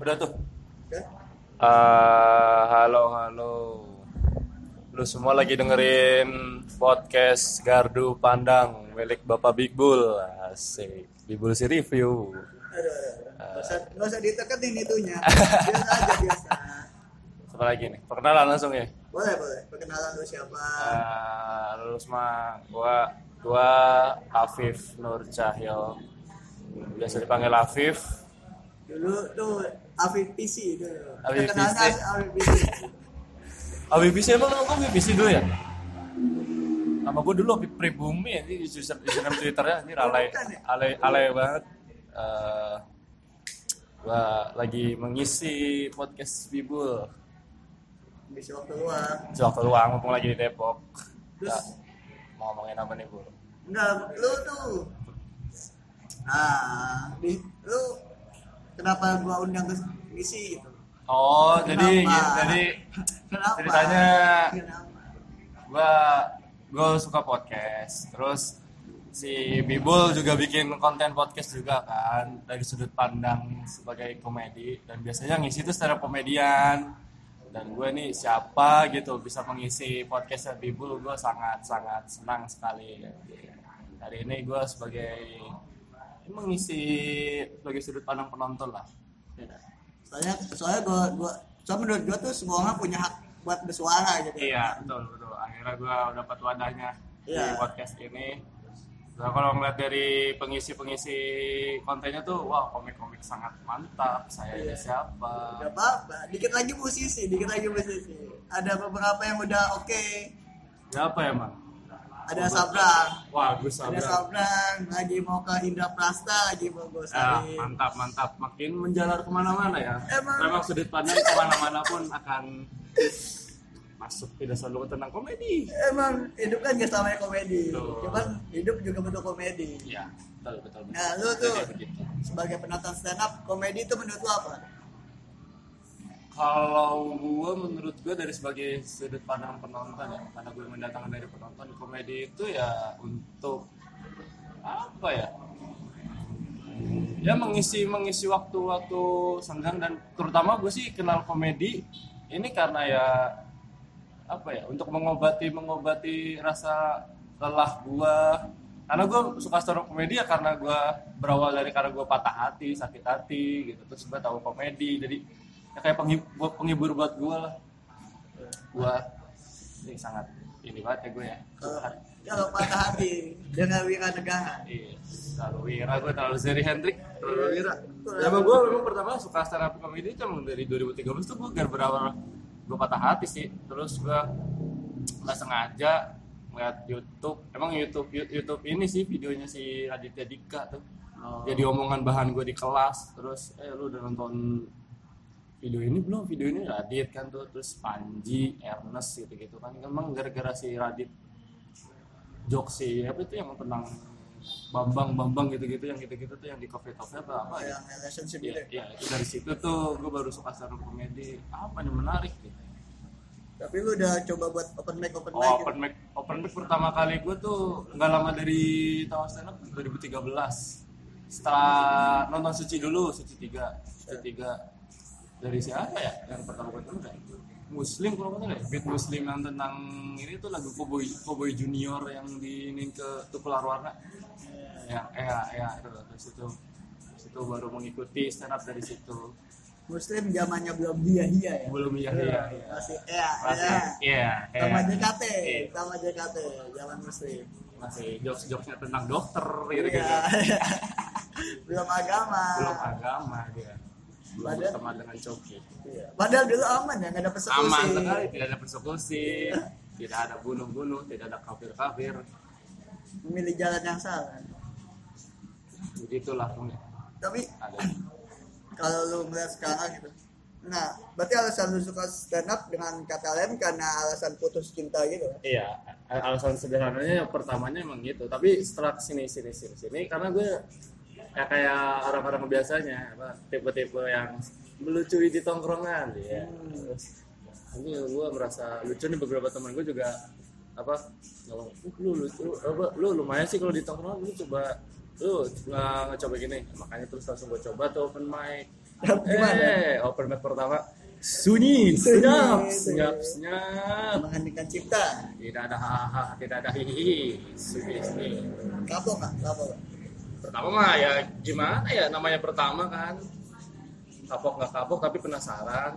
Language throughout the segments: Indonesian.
Udah tuh. Eh, halo, halo. Lu semua lagi dengerin podcast Gardu Pandang milik Bapak Big Bull. Asik. Big Bull si review. Aduh, aduh. Nggak usah, nggak usah diteketin itunya. Biasa aja biasa. Apa lagi nih? Perkenalan langsung ya. Boleh, boleh. Perkenalan lu siapa? Eh, lu semua gua gua Afif Nur Cahyo. Biasa dipanggil Afif. Dulu tuh Afif PC itu. Afif Terkenalnya PC. Afif PC. Afif PC emang lu Afif PC dulu ya? Nama gue dulu Afif Pribumi ya, ini user- username Twitternya ini alay, ya? alay, alay banget. Eh, gua lagi mengisi podcast Bibul. Bisa waktu luang. Sewaktu luang, mumpung lagi di Depok. Terus? Nah, mau ngomongin apa nih, Bu? Enggak, lu tuh. Ah, di, lu kenapa gua undang ke misi gitu? Oh, jadi Kenapa? jadi Kenapa? ceritanya Kenapa? gua gua suka podcast. Terus si Bibul juga bikin konten podcast juga kan dari sudut pandang sebagai komedi dan biasanya ngisi itu secara komedian dan gue nih siapa gitu bisa mengisi podcastnya Bibul gue sangat sangat senang sekali hari ini gue sebagai mengisi sebagai sudut pandang penonton lah Soalnya soalnya gua gua soalnya menurut gua tuh semua orang punya hak buat bersuara gitu. Iya betul betul. Akhirnya gue dapat wadahnya di Iya. podcast ini. Nah, kalau ngeliat dari pengisi-pengisi kontennya tuh, wah komik-komik sangat mantap. Saya ini siapa? Gak apa-apa, dikit lagi musisi, dikit lagi musisi. Ada beberapa yang udah oke. Siapa ya mang? Ada Sabrang, Wah Gus ada Sabra. Sabrang, lagi mau ke Indra Prasta, lagi mau Ah, ke Gosari. mantap mantap. Makin menjalar ke mana-mana ya. Emang. Memang sudut pandang ke mana-mana pun akan masuk tidak selalu tentang komedi. Emang hidup kan gak sama komedi, Betul. cuman hidup juga bentuk komedi. Iya betul betul. betul. Nah, lu tuh sebagai penonton stand up, komedi itu menurut lu apa? Kalau gue menurut gue dari sebagai sudut pandang penonton ya, karena gue mendatangkan dari penonton komedi itu ya untuk apa ya? Ya mengisi mengisi waktu-waktu senggang dan terutama gue sih kenal komedi ini karena ya apa ya untuk mengobati mengobati rasa lelah gue karena gue suka stand komedi ya karena gue berawal dari karena gue patah hati sakit hati gitu terus gue tahu komedi jadi ya kayak penghibur, penghibur buat gue lah gue ini sangat ini banget ya gue ya Kalau patah hati dengan wira negara. Iya, terlalu wira gue terlalu Zeri Hendrik terlalu wira. Ya, emang gue memang pertama suka stand up comedy itu emang dari 2013 tuh gue gara berawal gue patah hati sih. Terus gue nggak sengaja ngeliat YouTube. Emang YouTube YouTube ini sih videonya si Raditya Dika tuh. Oh. Jadi omongan bahan gue di kelas. Terus eh lu udah nonton video ini belum? Video ini Radit kan tuh. Terus Panji, Ernest gitu-gitu kan. Emang gara-gara si Radit jokes sih apa itu yang tentang Bambang Bambang gitu-gitu yang gitu-gitu tuh yang di coffee talk apa apa ya yang relationship Iya, gitu. iya, itu dari situ tuh gue baru suka stand up komedi apa nih menarik gitu Tapi lu udah coba buat open mic open oh mic open gitu. mic open mic pertama kali gue tuh nggak lama dari tahu stand up 2013 setelah nonton suci dulu suci tiga suci tiga dari siapa ya yang pertama gue tonton ya? Muslim kalau nggak salah ya beat Muslim yang tentang ini tuh lagu Cowboy Cowboy Junior yang diinin ke Tukul Arwana ya ya ya itu dari situ dari situ baru mengikuti stand up dari situ Muslim zamannya belum dia dia ya. belum iya iya iya Masih ya, masih ya. iya Sama. JKT, sama JKT, zaman Muslim. masih jokes jokesnya tentang dokter gitu gitu Iya. belum agama. belum agama dia Padahal- dengan coki Iya. Padahal dulu aman ya, nggak ada persekusi. aman sekali tidak ada persekusi tidak ada bunuh-bunuh tidak ada kafir-kafir Memilih jalan yang salah. begitulah punya Tapi ada kalau lu ngeliat sekarang gitu. Nah, berarti alasan lu suka stand up dengan kata lain karena alasan putus cinta gitu kan? iya al- alasan sederhananya yang pertamanya emang gitu tapi setelah ke sini sini sini sini karena gue ya kayak orang-orang biasanya apa tipe-tipe yang melucui di tongkrongan ya terus ini gue merasa lucu nih beberapa teman gue juga apa ngomong "Uh, lu lucu apa lu lumayan sih kalau di tongkrongan lu coba lu nggak nggak coba gini makanya terus langsung gue coba tuh open mic Gimana? Eh, open mic pertama sunyi, senyap, senyap, senyap. Mengheningkan cipta. Tidak ada hahaha, tidak ada hihihi. Sunyi, sunyi. Kapok nggak? Kapok nggak? Pertama mah ya gimana ya namanya pertama kan. Kapok nggak kapok tapi penasaran.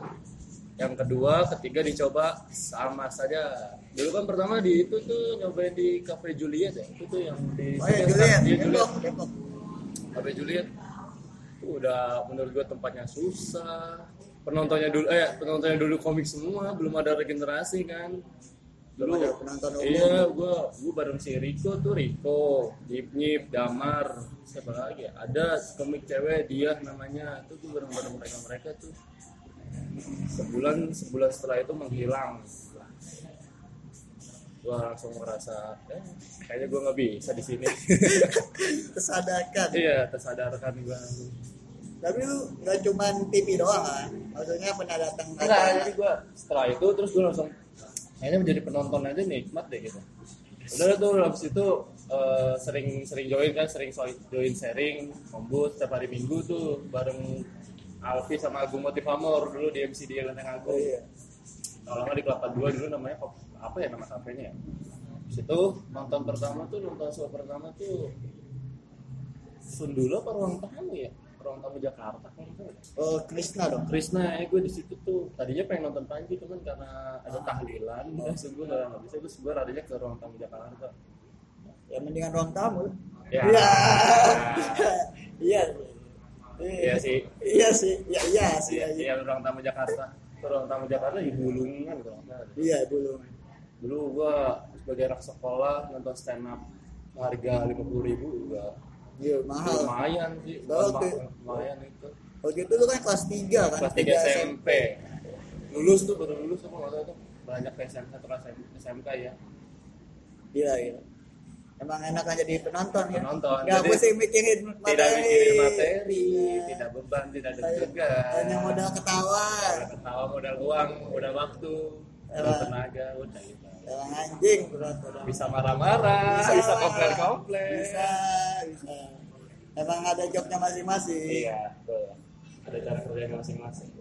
Yang kedua, ketiga dicoba sama saja. Dulu kan pertama di itu tuh nyobain di Cafe Juliet ya. Itu tuh yang di Oh iya, Juliet. Depok, Depok. Cafe Juliet. Itu udah menurut gua tempatnya susah. Penontonnya dulu eh penontonnya dulu komik semua, belum ada regenerasi kan. Ada penonton umum. Iya, gua gua bareng si Riko tuh Riko, Nyip Nyip, Damar, siapa lagi ya? Ada komik cewek dia namanya. Itu gua bareng bareng mereka mereka tuh. Sebulan sebulan setelah itu menghilang. Gua langsung merasa, eh, kayaknya gua nggak bisa di sini. Tersadarkan. iya, tersadarkan gua. Tapi lu nggak cuman TV doang kan? Maksudnya pernah datang Enggak, jadi gua setelah itu terus gua langsung kayaknya menjadi penonton aja nikmat deh gitu. Udah tuh habis itu eh, sering sering join kan, sering join sharing, ngobrol setiap hari Minggu tuh bareng Alfi sama Agung Motivamor dulu di MCD Lenteng Agung. Oh, iya. Kalau nggak di Kelapa Dua dulu namanya apa ya nama kafenya ya? Habis itu nonton pertama tuh nonton show pertama tuh Sundula apa ruang tamu ya? Ruang tamu Jakarta kan. Oh, Krishna dong. Krisna, eh gue di situ tuh tadinya pengen nonton Panji cuman karena ada tahlilan, oh. gue nggak bisa, gue larinya ke ruang tamu Jakarta. Ya mendingan ruang tamu. Ya. Iya. Iya. Iya sih. Iya sih. Iya iya sih. Iya, Iya. iya, ruang tamu Jakarta. Ruang tamu Jakarta di Bulungan kalau. Iya dulu. Dulu gue sebagai anak sekolah nonton stand up harga lima puluh ribu juga Iya mahal. lumayan sih, oke. lumayan itu. Waktu itu lu kan kelas 3 kan? Kelas 3 SMP. Lulus tuh baru lulus apa tahu tuh banyak SMK atau kelas SMK ya. Iya iya. Emang enak aja jadi penonton ya. Penonton. Gak Jadi, mesti mikirin materi. tidak mikirin materi, Iya. tidak beban, tidak ada tugas. Hanya modal ketawa. Modal ketawa, modal uang, modal waktu, modal Emang. tenaga, udah gitu. Anjing berat berat. Bisa marah-marah, bisa, lah. komplain-komplain. Bisa, bisa. Emang ada jobnya masing-masing. Iya, betul. Ada cara kerjanya masing-masing.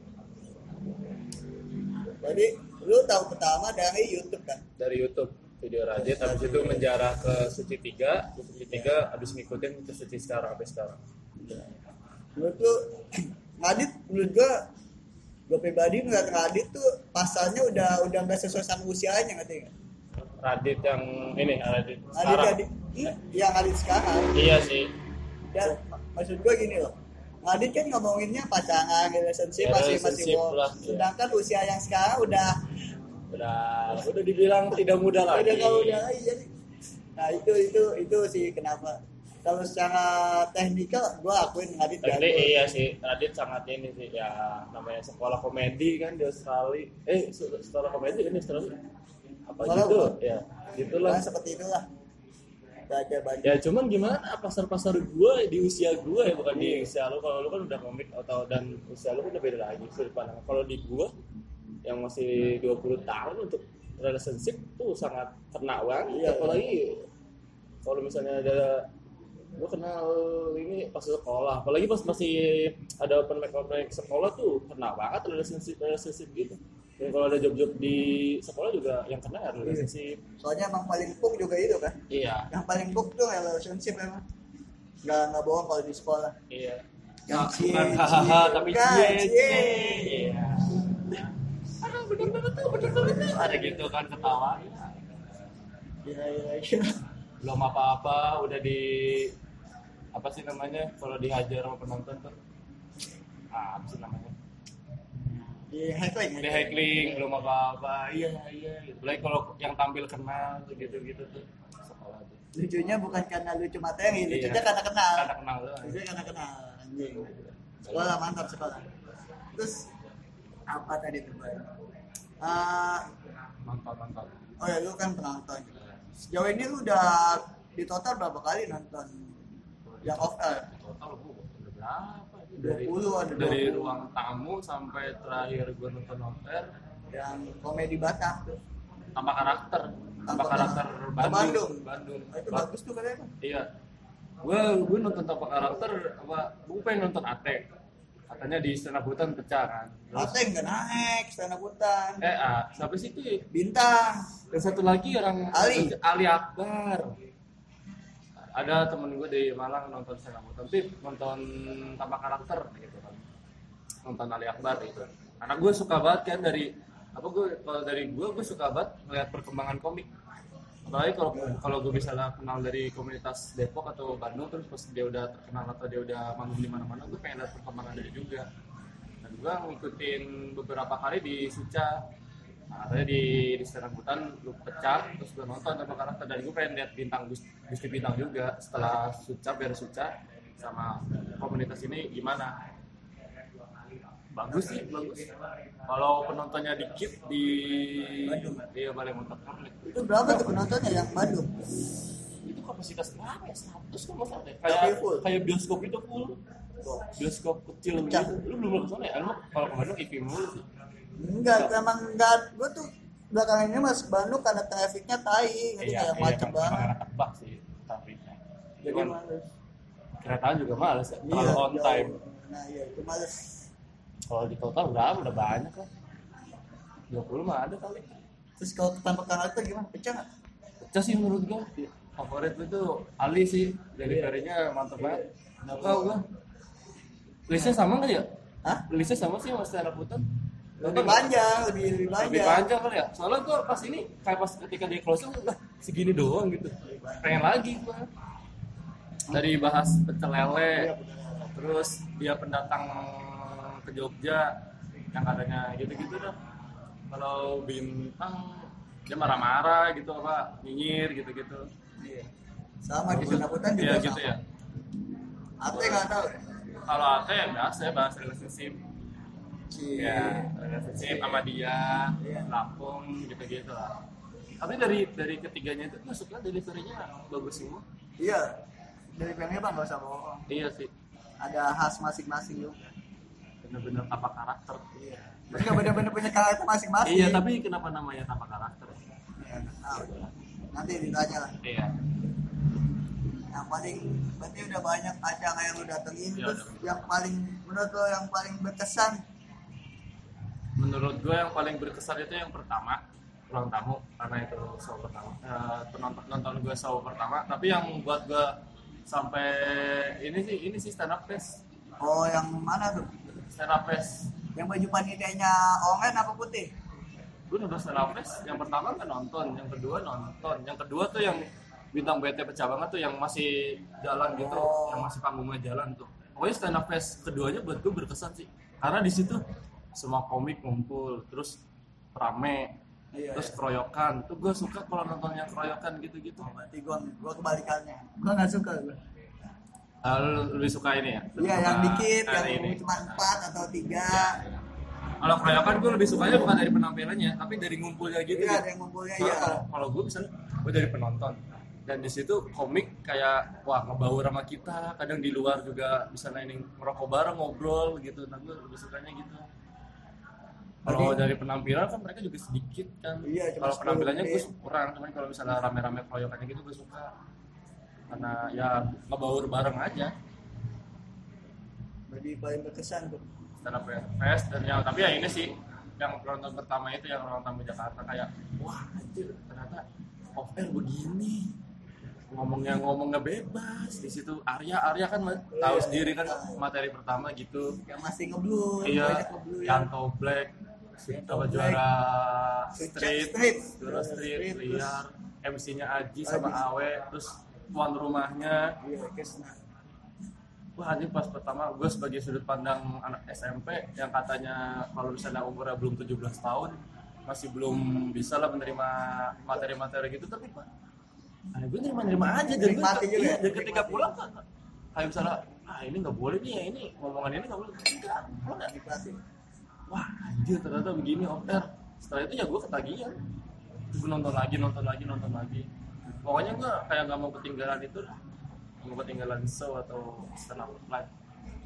Jadi lu tahu pertama dari YouTube kan? Dari YouTube video Radit, habis itu menjarah ke Suci 3, Suci 3 habis ngikutin ke Suci sekarang sampai sekarang. Menurut lu Radit menurut gua gua pribadi ngeliat Radit tuh pasalnya udah udah nggak sesuai sama usianya ngerti nggak? Radit yang ini, Radit Radit sekarang. Radit Ih, yang Radit sekarang Iya sih. dan maksud gua gini loh Radit kan ngomonginnya pasangan relationship masih masih Relationship wow. lah, iya. sedangkan usia yang sekarang udah Udah, udah dibilang tidak muda lagi. udah kalau udah lagi jadi nah itu itu itu sih kenapa kalau secara teknikal gua akuin Radit Tapi jago iya sih, Radit sangat ini sih ya namanya sekolah komedi kan di Australia. Eh, se- sekolah komedi kan di Australia. Apa Sekolah gitu? apa? Ya, gitulah. Nah, seperti itulah baca baca Ya cuman gimana pasar-pasar gua di usia gua ya bukan di usia lu. Kalau lu kan udah komik atau dan usia lu kan udah beda lagi sudut pandang. Kalau di gua yang masih 20 tahun untuk relationship tuh sangat kena banget Iya. apalagi kalau misalnya ada gue kenal ini pas sekolah. Apalagi pas masih ada open mic open mic sekolah tuh kena banget relationship relationship gitu dan kalau ada job-job di sekolah juga yang kena relationship soalnya emang paling puk juga itu kan? Iya. Yang paling puk tuh relationship emang. Nggak nggak bohong kalau di sekolah. Iya. Yang Nah, cie, cie. tapi cie iya. Ah bener banget tuh bener banget tuh. Ada gitu kan ketawa. Iya iya iya. Belum apa-apa udah di apa sih namanya? Kalau dihajar sama penonton tuh? Ah, apa sih namanya? Di heckling di heckling belum apa-apa. Iya iya. Gitu. Kalau yang tampil kenal gitu gitu tuh sekolah tuh lucunya bukan karena lucu materi lucunya Iya. karena kenal. Karena kenal lucunya karena kenal anjing. Sekolah mantap sekolah. Terus apa tadi tuh Bay? Ah, mantap mantap. oh ya lu kan penonton. Sejauh ini lu udah di total berapa kali nonton yang off air total bu udah berapa itu? 20 dari ada dari 20. ruang tamu sampai terakhir gue nonton noter yang komedi Batak tuh tanpa karakter Tanpa karakter. Bandung Bandung. Bandung, Oh, itu Ba- bagus tuh katanya Iya. Gue gue nonton tanpa karakter apa? Gue pengen nonton Ate. katanya di stand up hutan pecah kan terus Ateng nggak naik stand up hutan eh ah, siapa sih itu bintang dan satu lagi orang Ali. Ali Akbar ada temen gue di Malang nonton hutan tapi nonton tanpa karakter gitu kan. Nonton Ali Akbar gitu. Karena gue suka banget kan dari apa gue kalau dari gue gue suka banget melihat perkembangan komik. Apalagi kalau kalau gue bisa kenal dari komunitas Depok atau Bandung terus pas dia udah terkenal atau dia udah manggung di mana-mana gue pengen lihat perkembangan dia juga. Dan gue ngikutin beberapa kali di Suca nah, katanya di di hutan lu pecah terus gue nonton sama karakter. Dan gue pengen lihat bintang Gus- Gusti bintang juga setelah Suca biar Suca sama komunitas ini gimana. Bagus sih bagus. Kalau penontonnya dikit di Bandung. dia balik motor itu berapa tuh penontonnya yang Bandung? Itu kapasitas berapa ya? 100 kan masalah deh. Kayak kayak bioskop itu full. Bioskop kecil gitu. Lu belum ke sana ya? Lu kalau ke Bandung IP mulu enggak emang enggak. Gue tuh belakangan ini masuk Bandung karena trafficnya tai jadi kayak macet emang- banget. enak tebak sih tapi jadi Cuman males. keretaan juga males ya Iya, terlalu on jauh. time. Nah iya itu males. Kalau di total berapa udah banyak kan 20 mah ada kali. Terus kalau tanpa karakter gimana? Pecah nggak? Pecah sih menurut gua. Favorit gue tuh Ali sih. Dari Iya. karirnya mantep banget. Nggak tahu gua. Listnya sama nggak ya? Hah? listnya sama sih sama stand up hutan lebih panjang lebih lebih lebih panjang. panjang kali ya. Soalnya gua pas ini kayak pas ketika dia closing lah segini doang gitu. Pengen lagi gua. Dari bahas pecel lele terus dia pendatang ke Jogja yang katanya gitu-gitu dah. Kalau bintang dia marah-marah gitu apa nyinyir gitu-gitu. Iya. sama di Sunda Hutan juga Iya sama. gitu ya. Ate nggak tahu kalau Ate ya biasa ya bahas relationship Cie. ya sama dia. Iya. lapung gitu-gitu lah. Tapi dari dari ketiganya itu suka deliverynya bagus semua? Iya. Dari filmnya bang nggak usah bohong. Iya sih. Ada khas masing-masing juga. Bener-bener tanpa karakter. Iya. Nggak bener-bener punya karakter masing-masing. Iya tapi kenapa namanya tanpa karakter? Iya, tahu. nanti ditanya lah. Iya. Yang paling berarti udah banyak acara yang lu datengin. Iya, terus yang paling menurut lo yang paling berkesan menurut gue yang paling berkesan itu yang pertama ruang tamu karena itu show pertama Eh, penonton nonton gue show pertama. Tapi yang buat gue sampai ini sih ini sih stand up fest oh yang mana tuh? Stand up fest yang baju panitianya oranye apa putih? Gue nonton stand up fest yang pertama kan nonton yang kedua nonton. Yang kedua tuh yang bintang BT pecah banget tuh yang masih jalan gitu Oh. yang masih panggungnya jalan tuh. Pokoknya stand up fest keduanya buat gue berkesan sih. Karena di situ semua komik ngumpul terus rame Iya, terus iya. keroyokan. Tuh gue suka kalau nonton yang keroyokan gitu-gitu. Oh, berarti gua gua kebalikannya. Gua nggak suka gua. Ah, lu lebih suka ini ya? Iya yang dikit yang ini. cuma empat atau tiga. Kalau keroyokan gue lebih sukanya bukan dari penampilannya tapi dari ngumpulnya gitu iya yang ngumpulnya iya. kalau kalau gue misalnya gue dari penonton. Dan di situ komik kayak wah ngebaur sama kita. Kadang di luar juga bisa mainin merokok bareng ngobrol gitu. Nah gue lebih sukanya gitu kalau dari penampilan kan mereka juga sedikit kan. Iya, cuma kalau 10 penampilannya gue kurang cuman kalau misalnya rame-rame keroyokannya gitu gue suka. Karena ya ngebaur bareng aja. Berarti paling berkesan tuh. Stand up fest dan yang tapi ya ini sih yang penonton pertama itu yang orang tamu Jakarta kayak wah anjir ternyata off air begini. Ngomongnya ngomongnya bebas. Di situ Arya Arya kan tahu Iya. sendiri kan materi pertama gitu. Yang masih ngeblur iya banyak ngeblur. Yang Yanto Black apa juara Street, street street. juara Juara street street, liar MC-nya Aji sama Aji. Awe terus tuan rumahnya. Iya Kesna. Wah ini pas pertama gue sebagai sudut pandang anak SMP yang katanya kalau misalnya umurnya belum 17 tahun masih belum bisa lah menerima materi-materi gitu tapi pak nah, gue nerima-nerima aja. Dan gue iya, ya? dan ketika pulang kan kayak misalnya ah ini nggak boleh nih ya ini ngomongan ini nggak boleh. Enggak lo nggak nikmatin wah anjir ternyata begini off air setelah itu ya gue ketagihan. Gue nonton lagi nonton lagi nonton lagi. Pokoknya gue kayak nggak mau ketinggalan itu lah. Nggak mau ketinggalan show atau stand up live.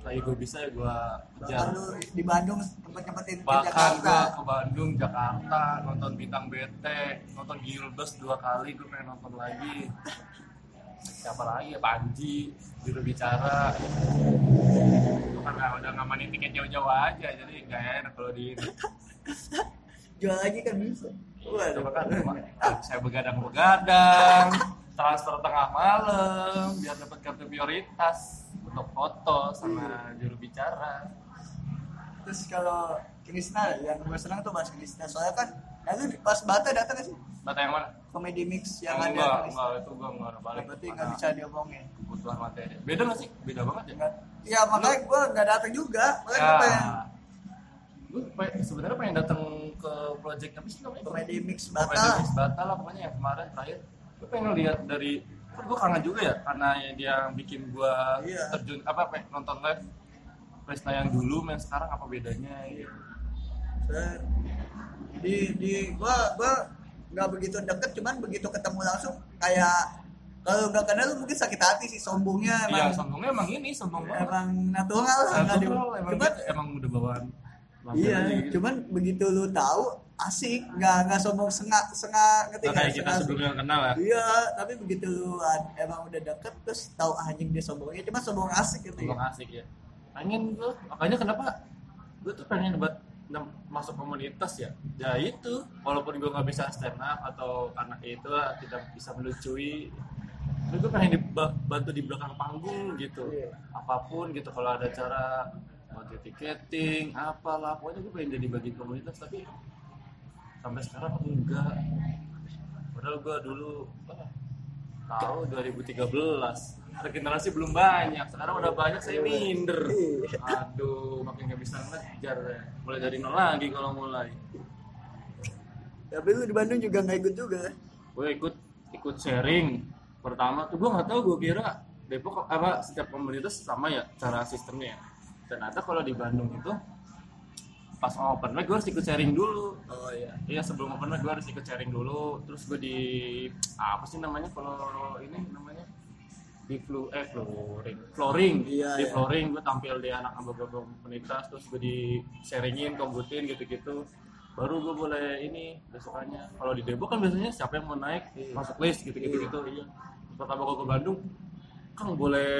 Lagi gue bisa ya gue kejar di Bandung tempat nyempetin ke bahkan gue ke Bandung Jakarta nonton bintang BT nonton Gilbert dua kali gue pengen nonton lagi siapa lagi? Ya Panji juru bicara. Itu kan udah ngamanin tiket jauh-jauh aja jadi nggak enak kalau di jual lagi kan bisa. Itu kan cuma- saya begadang-begadang transfer tengah malam biar dapat kartu prioritas untuk foto sama juru bicara. Terus kalau Krisna yang gue senang tuh bahas Krisna. Soalnya kan lalu di- pas Bata datang gak sih. Bata yang mana? komedi mix yang Oh, ada. enggak, enggak, itu gua enggak balik. Berarti nggak Karena bisa diomongin. kebutuhan materi. Beda nggak sih? beda banget ya? Nggak- ya makanya gue nggak datang juga. Makanya gue pengen ya gue sebenarnya pengen datang ke project apa sih namanya? komedi mix Komedi Bata Mix Bata lah pokoknya yang kemarin terakhir. Gue pengen lihat dari kan gue kangen juga ya karena dia bikin gue Iya. terjun apa nonton live. Presna yang dulu main sekarang apa bedanya gitu Saya- di di gua gua nggak begitu deket cuman begitu ketemu langsung kayak kalau nggak kenal lu mungkin sakit hati sih sombongnya Iya, emang sombongnya emang ini sombong banget. emang natural lah nggak di- emang, cuman gitu, emang udah bawaan. iya gitu. cuman begitu lu tahu asik nggak nggak sombong sengak sengak ngerti nggak? kayak kita sebelumnya kenal ya. iya tapi begitu lu emang udah deket terus tahu anjing dia sombongnya cuma sombong asik gitu Sombong ya asik ya. Pengen gue, makanya kenapa gue tuh pengen buat masuk komunitas ya. Ya itu, walaupun gue nggak bisa stand up atau karena itu lah tidak bisa melucui. Tapi gue pengen dibantu di belakang panggung gitu. Iya. Apa pun gitu kalau ada cara bantu tiketing, apalah. Pokoknya gue pengen jadi bagian komunitas tapi sampai sekarang enggak. Padahal gue dulu ah, tahu 2013 regenerasi belum banyak. Sekarang udah banyak saya minder. Aduh makin gak bisa ngejar ya. mulai dari nol lagi kalau mulai. Tapi lu di Bandung juga nggak ikut juga gue ikut ikut sharing. Pertama tuh gue nggak tahu gue kira Depok apa setiap komunitas sama ya cara sistemnya. Ya. ternyata kalau di Bandung itu pas open mic gue harus ikut sharing dulu oh iya Iya sebelum open mic gue harus ikut sharing dulu, terus gue di apa sih namanya kalau ini namanya di flu eh flooring, flooring, Iya, di iya. flooring gue tampil di anak beberapa komunitas, terus gue di sharingin, kombutin gitu-gitu, baru gue boleh ini besokannya. Kalau di Depok kan biasanya siapa yang mau naik masuk list gitu-gitu gitu, iya. Pertama gue ke Bandung, Kang boleh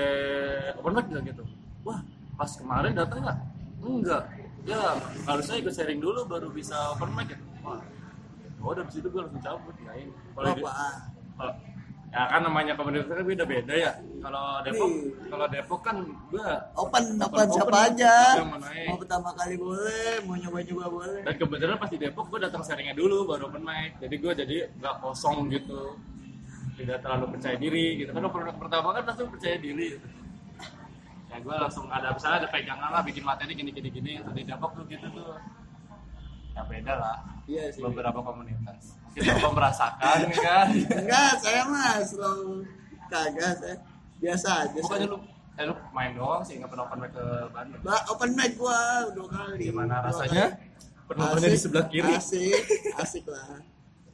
open mic gitu? Wah pas kemarin datang nggak? Enggak. Ya harusnya ikut sharing dulu baru bisa open mic ya. Wah. Oh, dari situ gue langsung cabut nah ini. Kalau di- apaan kalau ya kan namanya komunitas kan beda-beda ya. Kalau Depok, Iya. kalau Depok kan gue open Open- open siapa open. aja mau pertama kali boleh mau nyoba nyoba boleh dan kebetulan pas di Depok gue datang sharingnya dulu baru open mic. Jadi gue jadi nggak kosong gitu. Tidak terlalu percaya diri gitu. Kan pertama kan langsung percaya diri gitu. Ya gue langsung ada misalnya ada pegangan lah bikin materi gini gini gini. Di Depok tuh gitu tuh. Ya beda lah. iya sih beberapa komunitas. Mungkin bapak merasakan kan. enggak saya mah selalu kagak saya biasa aja Bukannya saya. lu eh lu main doang sih nggak pernah open mic ke Bandung. Ba- open mic gua dua kali Gimana rasanya? Penontonnya di sebelah kiri. asik asik lah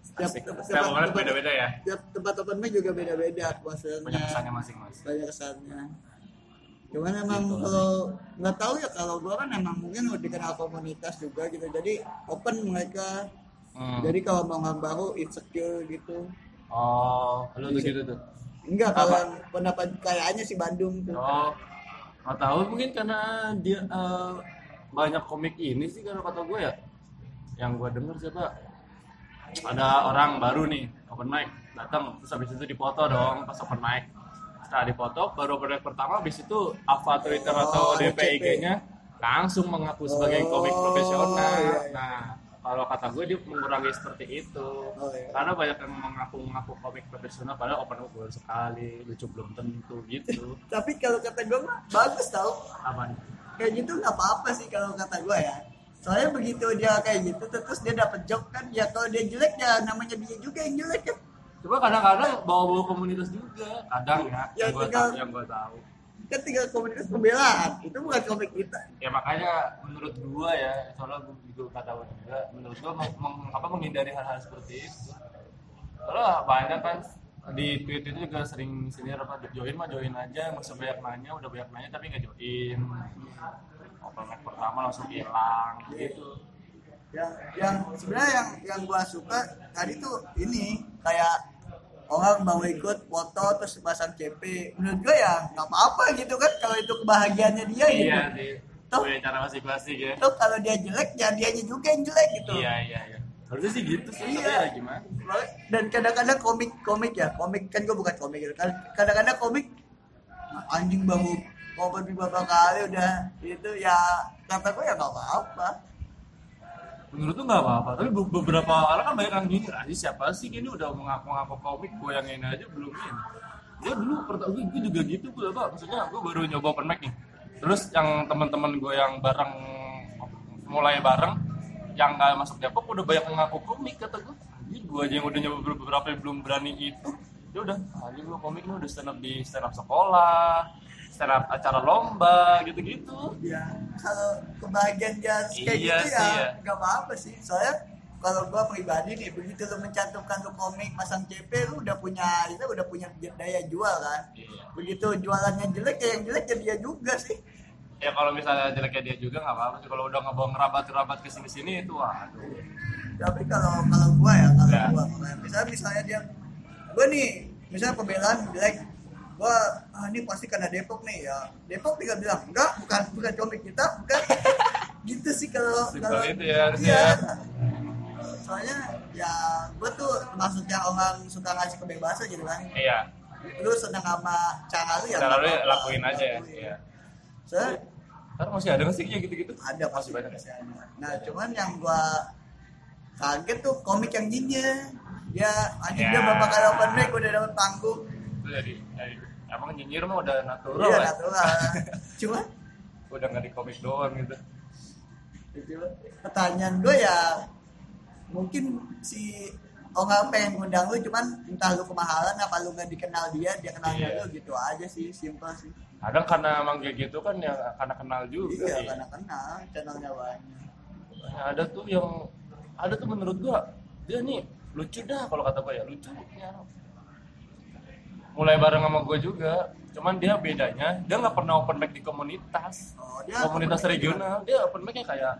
setiap Asik. tempat, Setiap tempat, orang tempat, beda-beda ya. setiap tempat open mic juga beda-beda maksudnya Punya kesannya masing-masing. banyak kesannya cuman emang Gitu. kalau nggak tahu ya kalau gua kan emang mungkin udah dikenal komunitas juga gitu jadi open mereka Hmm. jadi kalau mau ngambahu insecure gitu Oh, lu gitu tuh. enggak kalau pendapat kayaknya si Bandung tuh Oh, nggak tahu mungkin karena dia eh, banyak komik ini sih kalau kata gue ya. Yang gue denger siapa? Ada orang baru nih open mic datang terus habis itu dipoto dong pas open mic. Setelah dipoto baru mic pertama habis itu Ava Twitter atau Oh, DPIG-nya langsung mengaku sebagai komik Oh, profesional. iya, iya. Nah, kalau kata gue dia mengurangi seperti itu. Oh, iya. Karena banyak yang mengaku-ngaku komik profesional padahal open mic baru sekali, lucu belum tentu gitu. tapi kalau kata gua mah bagus tau Apa? kayak gitu nggak apa-apa sih kalau kata gua ya soalnya begitu dia kayak gitu terus dia dapet job kan ya kalau dia jelek ya namanya dia juga yang jelek kan Coba kadang-kadang bawa-bawa komunitas juga, kadang ya, Ya, yang gue tahu, yang gue tahu. kan tinggal komunitas pembelaan itu bukan komik kita Ya makanya menurut gua ya, soalnya gue juga kata gua juga, menurut gua meng- meng- apa menghindari hal-hal seperti itu. Soalnya banyak kan di tweet itu juga sering sini apa join mah join aja, nggak usah banyak nanya, udah banyak nanya tapi nggak join. Open mic pertama langsung hilang, gitu. yang yang sebenarnya yang yang gua suka tadi tuh ini kayak orang mau ikut foto terus pasang CP menurut gue ya nggak apa-apa gitu kan kalau itu kebahagiaannya dia gitu. iya. Sih Tuh. punya cara masing-masing ya. Tuh kalau dia jelek ya dianya juga yang jelek gitu. Iya iya iya. Harusnya sih gitu sih tapi Iya. ya gimana? Dan kadang-kadang komik komik ya komik kan gue bukan komik gitu. Kad- kadang-kadang komik anjing bahu kompet beberapa kali udah itu ya kata gue ya nggak apa-apa menurut tuh nggak apa-apa tapi be- beberapa orang kan banyak yang gini ah siapa sih? Ini udah mengaku-ngaku komik gue yang ini aja belum ini. Gue dulu pertama gue, juga gitu gue apa maksudnya gue baru nyoba open mic nih. Terus yang teman-teman gue yang bareng mulai bareng yang nggak masuk Depok udah banyak yang ngaku komik kata gue anjir gue aja yang udah nyoba beberapa yang belum berani itu ya udah anjir gue komik udah stand up di stand up sekolah up acara lomba gitu-gitu ya kalau kebahagiaan dia kayak Iya gitu sih, ya ya. nggak apa-apa sih soalnya kalau gua pribadi nih begitu lu mencantumkan lu komik pasang CP lu udah punya itu udah punya daya jual kan Iya. begitu jualannya jelek ya yang jelek ya dia juga sih ya kalau misalnya jeleknya dia juga nggak apa-apa sih kalau udah ngebawa ngerabat-ngerabat ke sini-sini itu waduh tapi kalau kalau gua ya kalau Ya. gua misalnya misalnya dia gua nih misalnya pembelaan jelek gua ah ini pasti karena Depok nih ya Depok tinggal bilang enggak bukan bukan komik kita bukan gitu sih kalau kalau itu ya iya. soalnya ya gua tuh maksudnya orang suka ngasih kebebasan gitu kan iya lu senang sama cara lu ya cara lu apa-apa. lakuin aja ya iya soalnya karena masih ada nggak sih kayak gitu-gitu ada masih banyak ya? pasti ada. Nah, cuman yang gua kaget tuh komik yang jinnya. Ya, anjing Ya. dia berapa kali open mic udah dapat panggung. itu jadi emang nyinyir mah udah natural Iya, ya natural. cuman udah nggak di komik doang gitu itu pertanyaan gue ya mungkin si orang pengen ngundang lu cuman entah lu kemahalan apa lu nggak dikenal dia dia kenal Iya. lu gitu aja sih simpel sih kadang karena emang kayak gitu kan ya karena kenal juga iya iya. karena kenal channelnya banyak Nah, ada tuh yang ada tuh menurut gua dia nih lucu dah kalau kata gua ya lucu ya. Mulai bareng sama gua juga. Cuman dia bedanya dia nggak pernah open mic di komunitas. Oh dia komunitas open mic regional. Dia open mic-nya kayak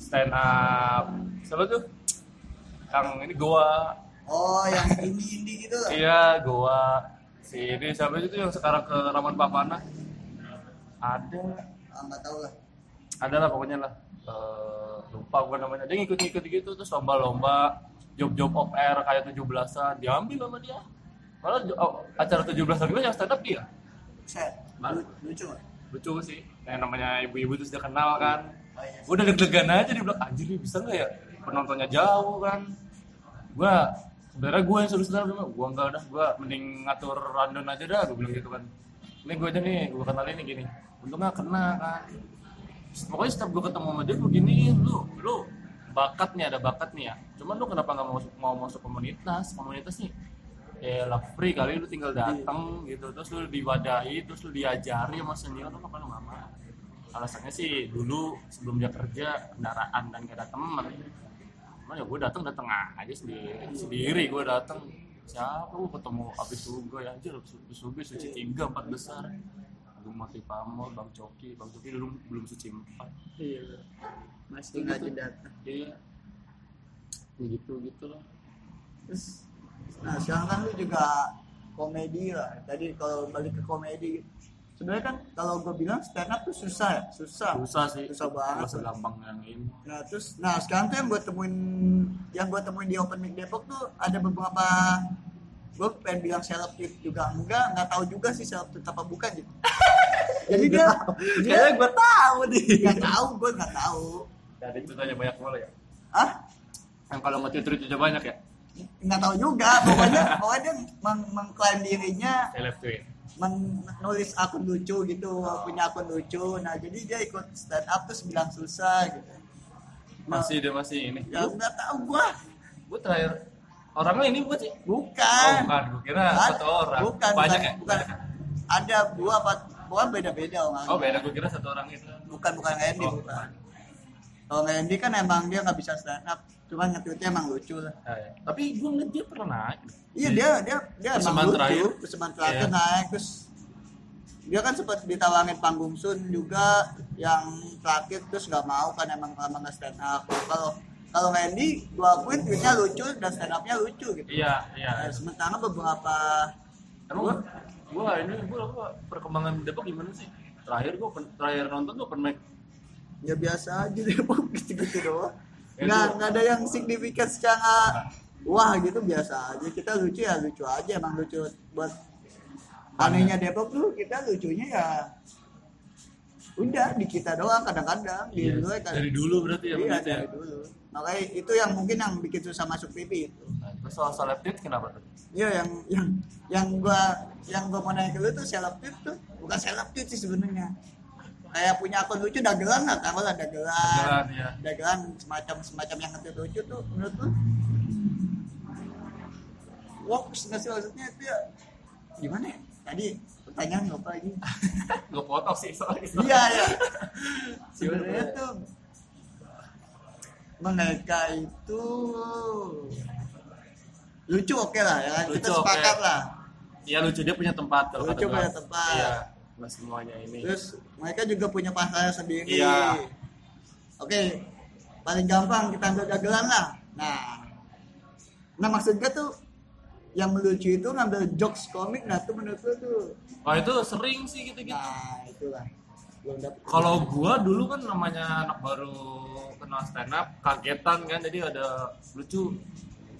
stand up siapa tuh? Kang ini gua juga. oh yang indie indie gitu. Lah iya gua si ini siapa itu yang sekarang ke Raman Papana ada. Ah, nggak tahu lah. Ada lah pokoknya lah. Eh, lupa gue namanya. Dia ngikut-ngikut gitu terus lomba-lomba job-job off air kayak 17-an diambil sama dia malah oh, acara 17-an gue yang stand up dia? Lu- lucu nggak? Lucu sih. Yang namanya ibu-ibu terus dia kenal kan. Oh, iya. gue udah deg-degan aja di bilang anjir ini bisa nggak ya? Penontonnya jauh kan. Gue sebenarnya gue yang suruh stand up gue enggak dah gue mending ngatur rundown aja dah gue bilang gitu kan. Ini gue aja nih gue kenalin nih gini. Untungnya kena kan. Pokoknya setiap gue ketemu sama dia gue gini lu lu bakat nih ada bakat nih ya. Cuman lu kenapa nggak mau masuk mau masuk komunitas? Komunitas nih ya lah free kali lu tinggal datang gitu. Terus lu diwadahi terus lu diajari sama senior lu apa lu nggak mau alasannya sih dulu sebelum dia kerja kendaraan dan gak ada temen. Cuman ya gue datang datang aja sendiri sendiri gue datang siapa gue ketemu abis sugo ya? Aja abis sugo suci tiga empat besar. Agung Mati Pamor, Bang Coki, Bang Coki dulu belum suci empat. Iya. Masih nggak datang. Iya. Ya gitu gitu loh terus nah sekarang kan lu juga komedi lah. Tadi kalau balik ke komedi sebenarnya kan kalau gue bilang stand up tuh susah ya? Susah. Susah sih. Susah banget. Nggak segampang yang ini. Nah terus nah sekarang tuh yang gue temuin yang gue temuin di open mic Depok tuh ada beberapa gue pengen bilang selektif juga. Enggak nggak tahu juga sih selektif apa bukan gitu. Jadi dia dia kayaknya gue tahu nih. Nggak tahu gue nggak tahu. Dari ceritanya banyak mulai ya? Ah yang kalau mau cerita cerita banyak ya nggak tahu juga. Pokoknya pokoknya dia meng- mengklaim dirinya menulis akun lucu gitu punya akun lucu. Nah jadi dia ikut stand up terus bilang susah gitu. Masih dia masih ini? Ya nggak tahu gua. Gue terakhir. Orangnya ini bukan sih? Bukan. Oh bukan. Gue kira Ada- satu orang. Bukan banyak bukan, ya? bukan. ada dua apa bukan beda beda orang oh beda. Gue kira satu orang itu bukan bukan Randy Oh. bukan. kalau Randy kan emang dia nggak bisa stand up cuman nge-tweetnya emang lucu lah. Ah, ya. tapi gue ngeliat dia pernah naik. Iya dia dia dia emang lucu. terakhir. persembahan terakhir Iya. naik terus dia kan sempat ditawarin panggung Sun juga yang terakhir terus nggak mau kan emang lama nggak stand up. Kalau kalau Randy gua akuin tweetnya lucu dan stand upnya lucu gitu. Iya iya. Nah, sementara beberapa emang gua ini gua, gua perkembangan Depok gimana sih? Terakhir gua pen- terakhir nonton tuh open mic ya biasa aja deh Pok. gitu-gitu doang. Ya, nggak itu- nggak ada yang signifikan secara wah gitu biasa aja. Kita lucu ya lucu aja emang lucu buat anehnya Depok tuh kita lucunya ya udah di kita doang kadang-kadang di Iya, luar kadang dari dulu berarti ya iya ya? dari dulu. Makanya itu yang mungkin yang bikin susah masuk TV itu. Nah, terus soal selektif kenapa tuh? Iya yang yang yang gua yang gua mau nanya ke lu tuh selektif tuh? Bukan selektif sih sebenarnya kayak punya akun lucu dagelan nggak tahu lah dagelan. Dagelan, dagelan semacam semacam yang ngerti lucu tuh menurut lu? Works nggak sih maksudnya? Itu ya gimana ya? Tadi pertanyaan lupa lagi. Potong sih soalnya iya ya sebenarnya tuh mereka itu lucu oke lah ya. Kita Lucu, oke. sepakat lah. Iya lucu. Dia punya tempat kalau Lucu punya tempat. Iya, nggak semuanya ini. terus mereka juga punya pasarnya sendiri Iya. oke paling gampang kita ambil dagelan lah nah nah maksud gue tuh yang melucu itu ngambil jokes komik nah tuh menurut gue tuh Wah itu sering sih gitu-gitu. nah itulah Kalau gua dulu kan namanya anak baru kenal stand up, kagetan kan jadi ada lucu.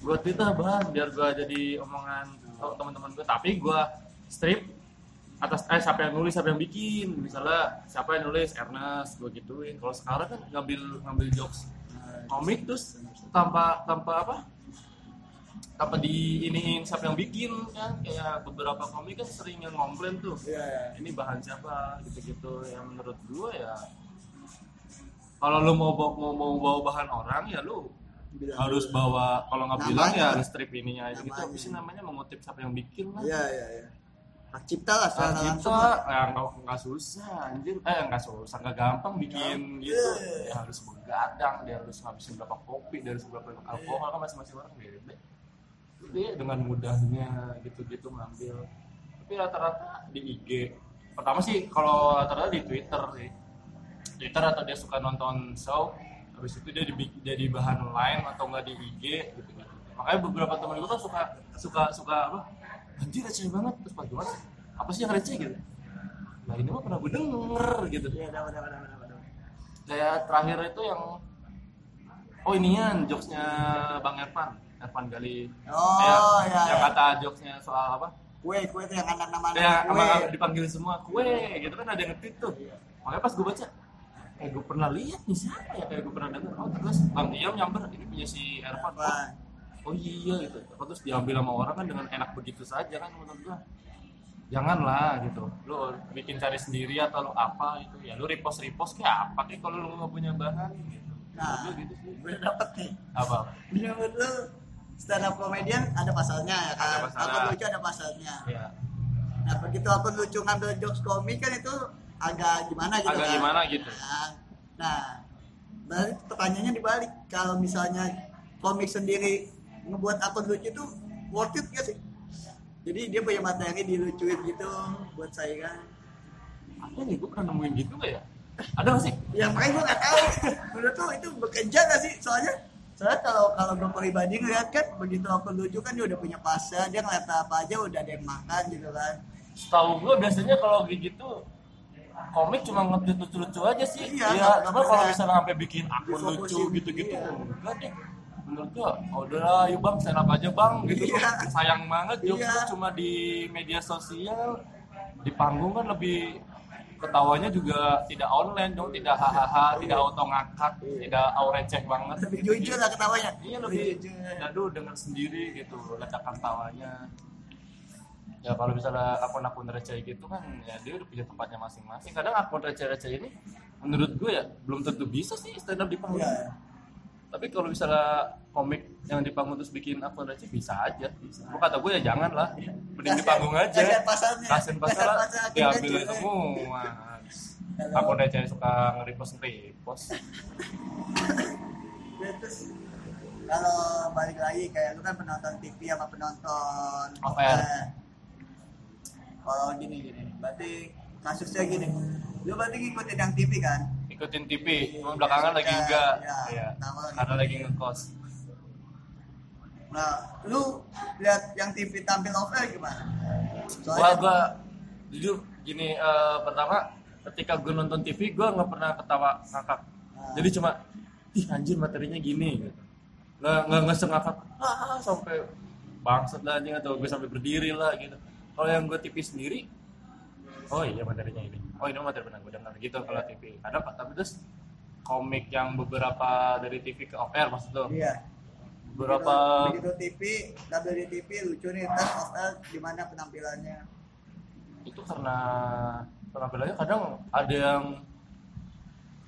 Gua twitter bang biar gua jadi omongan teman-teman gua. Tapi gua strip atas eh siapa yang nulis siapa yang bikin. Misalnya siapa yang nulis? Ernest gua gituin. Kalau sekarang kan ngambil ngambil jokes komik terus tanpa tanpa apa? Tanpa di iniin siapa yang bikin kan? Kayak beberapa komik kan sering yang komplain tuh. Iya, ini bahan siapa? Gitu-gitu. Yang menurut gua ya kalau lu mau bawa, mau, mau bawa bahan orang ya lu Bilang. harus bawa kalau nggak bilang ya harus strip ininya aja gitu. Apa sih namanya? Mengutip siapa yang bikin lah. Iya iya iya hak cipta lah secara Nah, langsung ya nggak nggak susah anjir. Eh nggak susah nggak gampang bikin gitu. Dia harus begadang dia harus ngabisin berapa kopi dia harus berapa alkohol kan masing-masing orang beda. Dia dengan mudahnya gitu-gitu ngambil. Tapi rata-rata di IG pertama sih kalau rata-rata di Twitter sih. Twitter atau dia suka nonton show habis itu dia jadi bahan lain atau enggak di IG gitu gitu makanya beberapa teman gue kan suka suka suka apa anjir receh banget. Terus pas gimana? Apa sih yang receh gitu? Nah ini mah pernah gue denger gitu. Iya dapat dapat dapat dapat. kayak terakhir itu yang oh inian jokesnya bang Ervan Ervan Gali. Oh Kayak iya yang iya. kata jokesnya soal apa? Kue kue tuh yang anak nama ya kue. sama dipanggil semua kue gitu kan ada yang nge-tweet tuh. Iya. makanya pas gue baca kayak gue pernah lihat nih siapa ya? Kayak gue pernah denger. Oh terus bang Iam nyamber ini punya si Ervan. Oh? Oh iya gitu. Apa terus diambil sama orang kan dengan enak begitu saja kan menurut gua. Janganlah gitu. Lu bikin cari sendiri atau lu apa gitu ya. Lu repost repost kayak apa kayak kalau lu nggak punya bahan gitu. Nah gitu sih. gue dapet nih. Apa? Menurut lu stand up comedian ada pasalnya ya kan? Ada akun lucu ada pasalnya. Ya nah begitu akun lucu ngambil jokes komik kan itu agak gimana gitu agak kan? gimana gitu. Nah, nah berarti pertanyaannya dibalik. Kalau misalnya komik sendiri ngebuat akun lucu itu worth it gak sih? Jadi dia punya materi dilucuin gitu buat saingan. Apa nih gua pernah nemuin gitu nggak ya? Ada nggak sih? Ya makanya gue nggak tahu. Menurut tuh itu bekerja gak sih? Soalnya soalnya kalau kalau gue pribadi ngeliat kan begitu akun lucu kan dia udah punya pasar dia ngeliat apa aja udah ada yang makan gitu kan. Setahu gua biasanya kalau gitu komik cuma nge-tweet lucu-lucu aja sih. Iya, nggak kalau misalnya sampai bikin akun lucu gitu-gitu iya. enggak deh menurut gua oh, udah yuk bang stand up aja bang gitu Iya. sayang banget jokes Iya. cuma di media sosial di panggung kan lebih ketawanya juga tidak online dong tidak hahaha tidak auto ngakak tidak au receh banget. Lebih jujur lah ketawanya. Iya lebih jujur. aduh dengar sendiri gitu ledakan tawanya. Ya kalau misalnya akun-akun receh gitu kan ya dia udah punya tempatnya masing-masing. Kadang akun receh-receh ini menurut gue ya belum tentu bisa sih stand up di panggung. Iya. Tapi kalau misalnya komik yang di panggung terus bikin akun receh bisa aja. Gua kata gue ya jangan lah mending di panggung aja. pasarnya. kasian pasar Kasihan lah pasar akun diambil receh. semua. Akun receh suka nge-repost nge-repost Ya, terus kalau balik lagi kayak lu kan penonton TV sama penonton eh, kalau gini gini. Berarti kasusnya gini. Lu berarti ngikutin yang TV kan ikutin TV cuma belakangan lagi enggak ya, Iya. tahu lagi. karena lagi ngekos Nah, lu lihat yang TV tampil off air gimana? gua gua jujur gini eh, pertama ketika gue nonton TV gue nggak pernah ketawa ngakak Nah. jadi cuma ih anjir materinya gini gitu nggak nggak nggak sengakak ah sampai bangsat lah anjing atau gue sampai berdiri lah gitu kalau yang gue TV sendiri oh iya materinya ini oh ini materi benar gue dengar gitu kalau TV ada pak tapi terus komik yang beberapa dari TV ke air maksud lo Iya. beberapa begitu TV, tampil di TV lucu nih, off air gimana penampilannya? itu karena penampilannya kadang ada yang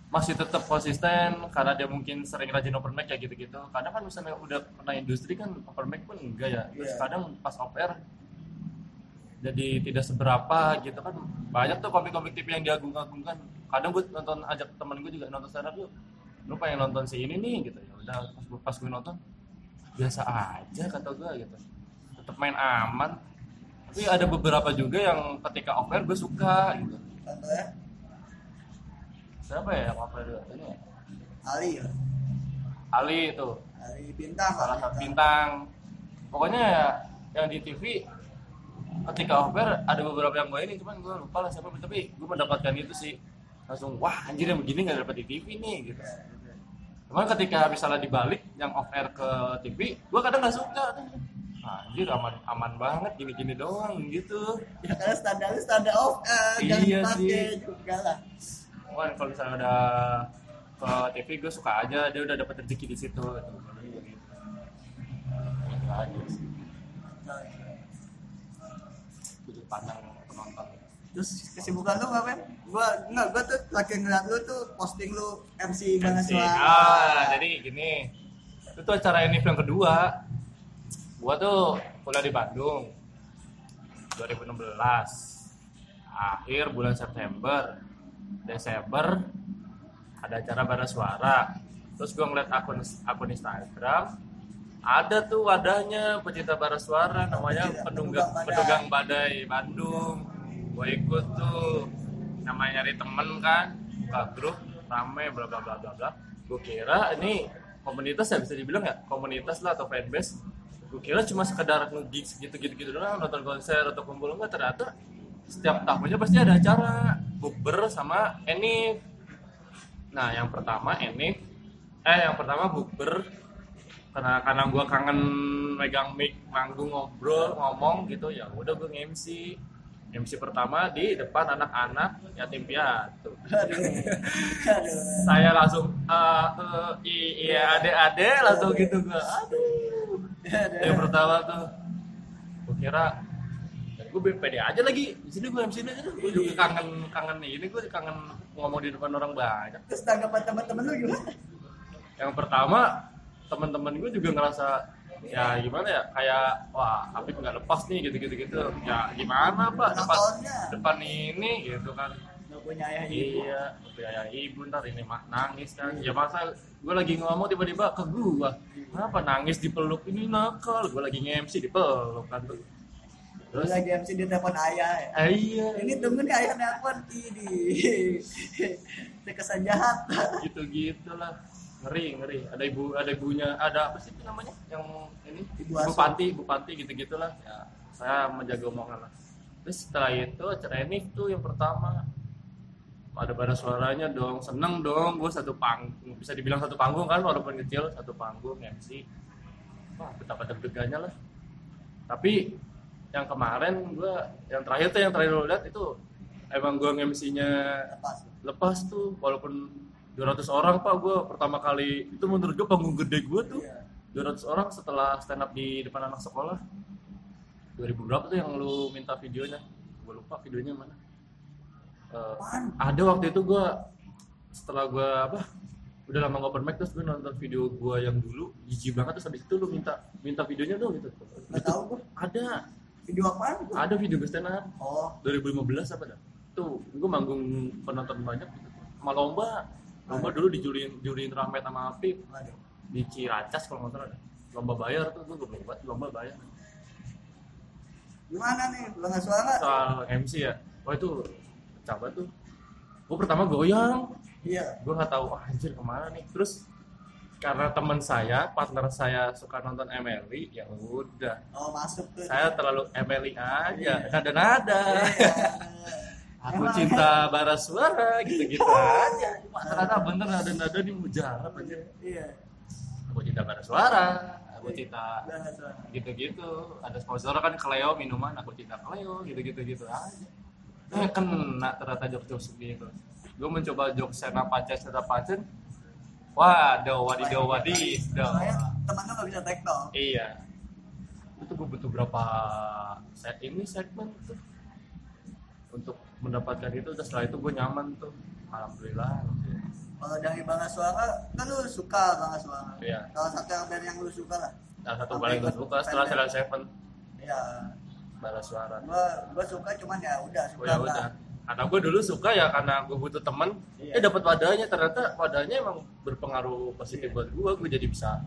masih tetap konsisten karena dia mungkin sering rajin open mic kayak gitu-gitu kadang kan misalnya udah pernah industri kan open mic pun enggak ya terus Iya. kadang pas air jadi tidak seberapa gitu kan. Banyak tuh komik-komik TV yang diagung-agungkan. Kadang gue nonton ajak temen gue juga nonton stand up yuk lu pengen nonton si ini nih gitu. Ya udah pas, gue- pas gue nonton biasa aja kata gue gitu. Tetap main aman. Tapi ada beberapa juga yang ketika off air gue suka gitu. Contohnya siapa ya yang off air ini ya? Ali ya. Ali itu. Ali bintang. salah satu bintang. Pokoknya ya yang di TV ketika off air ada beberapa yang gue ini cuman gue lupa lah siapa tapi gue mendapatkan itu sih langsung wah anjir yang begini nggak dapat di TV nih gitu cuman ketika misalnya dibalik yang off air ke TV gue kadang nggak suka anjir aman aman banget gini gini doang gitu Ya karena standarnya standar off air, jangan Iya dipakai sih. juga lah. Wah, kalau misalnya udah ke TV gue suka aja dia udah dapat rezeki di situ gitu. Gitu aja sih. Sudut pandang penonton. Terus kesibukan lu ngapain? Gua enggak, gua tuh lagi ngeliat lu tuh posting lu MC MC. suara. Ah, jadi gini. Itu acara ini yang kedua. Gua tuh kuliah di Bandung 2016. Akhir bulan September, Desember ada acara bara suara. Terus gua ngeliat akun akun Instagram ada tuh wadahnya pecinta bara suara namanya Pecinta- penunggang penunggang badai. Bandung. Gue ikut tuh namanya nyari temen kan buka grup rame bla bla bla bla bla. Gue kira ini komunitas ya bisa dibilang ya komunitas lah atau fanbase. Gue kira cuma sekedar nge-gigs gitu gitu gitu doang nonton konser atau kumpul. Enggak ternyata setiap tahunnya pasti ada acara bukber sama Enif. Nah yang pertama Enif eh yang pertama bukber karena karena gue kangen megang mic manggung ngobrol ngomong gitu ya udah gue nge-MC MC pertama di depan anak-anak yatim piatu. Saya langsung eh eh, i- iya ade-ade langsung gitu gue aduh. Yang pertama tuh gue kira gue pede aja lagi di sini gue MC aja gue juga kangen kangen ini gue kangen ngomong di depan orang banyak. Terus tanggapan teman-teman lu gimana? yang pertama teman-teman gue juga ngerasa ya gimana ya? Kayak wah Habib nggak lepas nih gitu gitu gitu ya gimana pak? Depan depan ini gitu kan. Lu punya ayah ibu. iya ya ibu ntar ini mah nangis kan. Ya masa gue lagi ngomong tiba-tiba ke gue kenapa nangis dipeluk ini nakal? Gue lagi nge-MC dipeluk kan tuh. Terus? lagi MC di telepon ayah. Ya. eh, iya. Ini nih ayah nelpon ini. Terkesan jahat. gitu-gitu lah ngeri ngeri. Ada ibu ada ibunya ada apa sih itu namanya? Yang ini Ibu ibu panti gitu gitulah ya saya menjaga omongan lah. Terus setelah itu acara ini tuh yang pertama. Ada pada suaranya dong. Seneng dong. Gue satu panggung. Bisa dibilang satu panggung kan walaupun kecil satu panggung MC wah betapa deg-degannya lah. Tapi yang kemarin gue yang terakhir tuh yang terakhir lo lihat itu emang gue MC-nya Lepas. lepas tuh walaupun 200 orang pak gue pertama kali itu menurut gue panggung gede gue tuh Iya. 200 orang setelah stand up di depan anak sekolah 2000 berapa tuh yang lu minta videonya gue lupa videonya mana Apaan? ada waktu itu gue setelah gue apa udah lama open mic terus gue nonton video gue yang dulu jijik banget terus habis itu lu minta minta videonya dong gitu Nggak tahu gua. ada Video apaan? gua? ada video gue stand up Oh, 2015 apa dah? Tuh, gue manggung penonton banyak gitu. Sama lomba. Lomba dulu dijuliin juliin Rahmat sama Afif di Ciracas kalau nggak salah. ada. Lomba bayar tuh, gue belum buat lomba bayar. Gimana nih? Lu nggak suara? Soal MC ya, wah itu coba tuh. gue pertama goyang iya gue nggak tahu ah, anjir ke mana nih terus karena teman saya partner saya suka nonton MLI ya udah oh masuk tuh saya terlalu MLI aja Iya. nada nada Iya. aku Emang- cinta bara suara gitu gitu aja. Cuma ternyata bener nada nada nih mujarab aja iya. Aku cinta bara suara aku cinta Udah, udah. gitu-gitu. Ada sponsor kan Cleo minuman aku cinta Cleo gitu-gitu gitu aja. Eh kena ternyata jokes-jokes gitu. Gue mencoba jokes sena pacen sena pacen waduh wadidaw wadidaw soalnya teman lu nggak bisa tektok iya. Itu gue butuh berapa set ini segmen tuh? Untuk mendapatkan itu terus setelah itu gue nyaman tuh alhamdulillah kalau dari bangga suara kan lu suka bangga suara Iya. salah satu yang band yang lu suka lah salah satu paling gue suka setelah fan Seven iya balas suara gua gua suka cuman ya udah Oh suka ya lah. udah. Karena gue dulu suka ya karena gue butuh temen. Iya. Eh dapat wadahnya ternyata wadahnya emang berpengaruh positif buat gue. Gue jadi bisa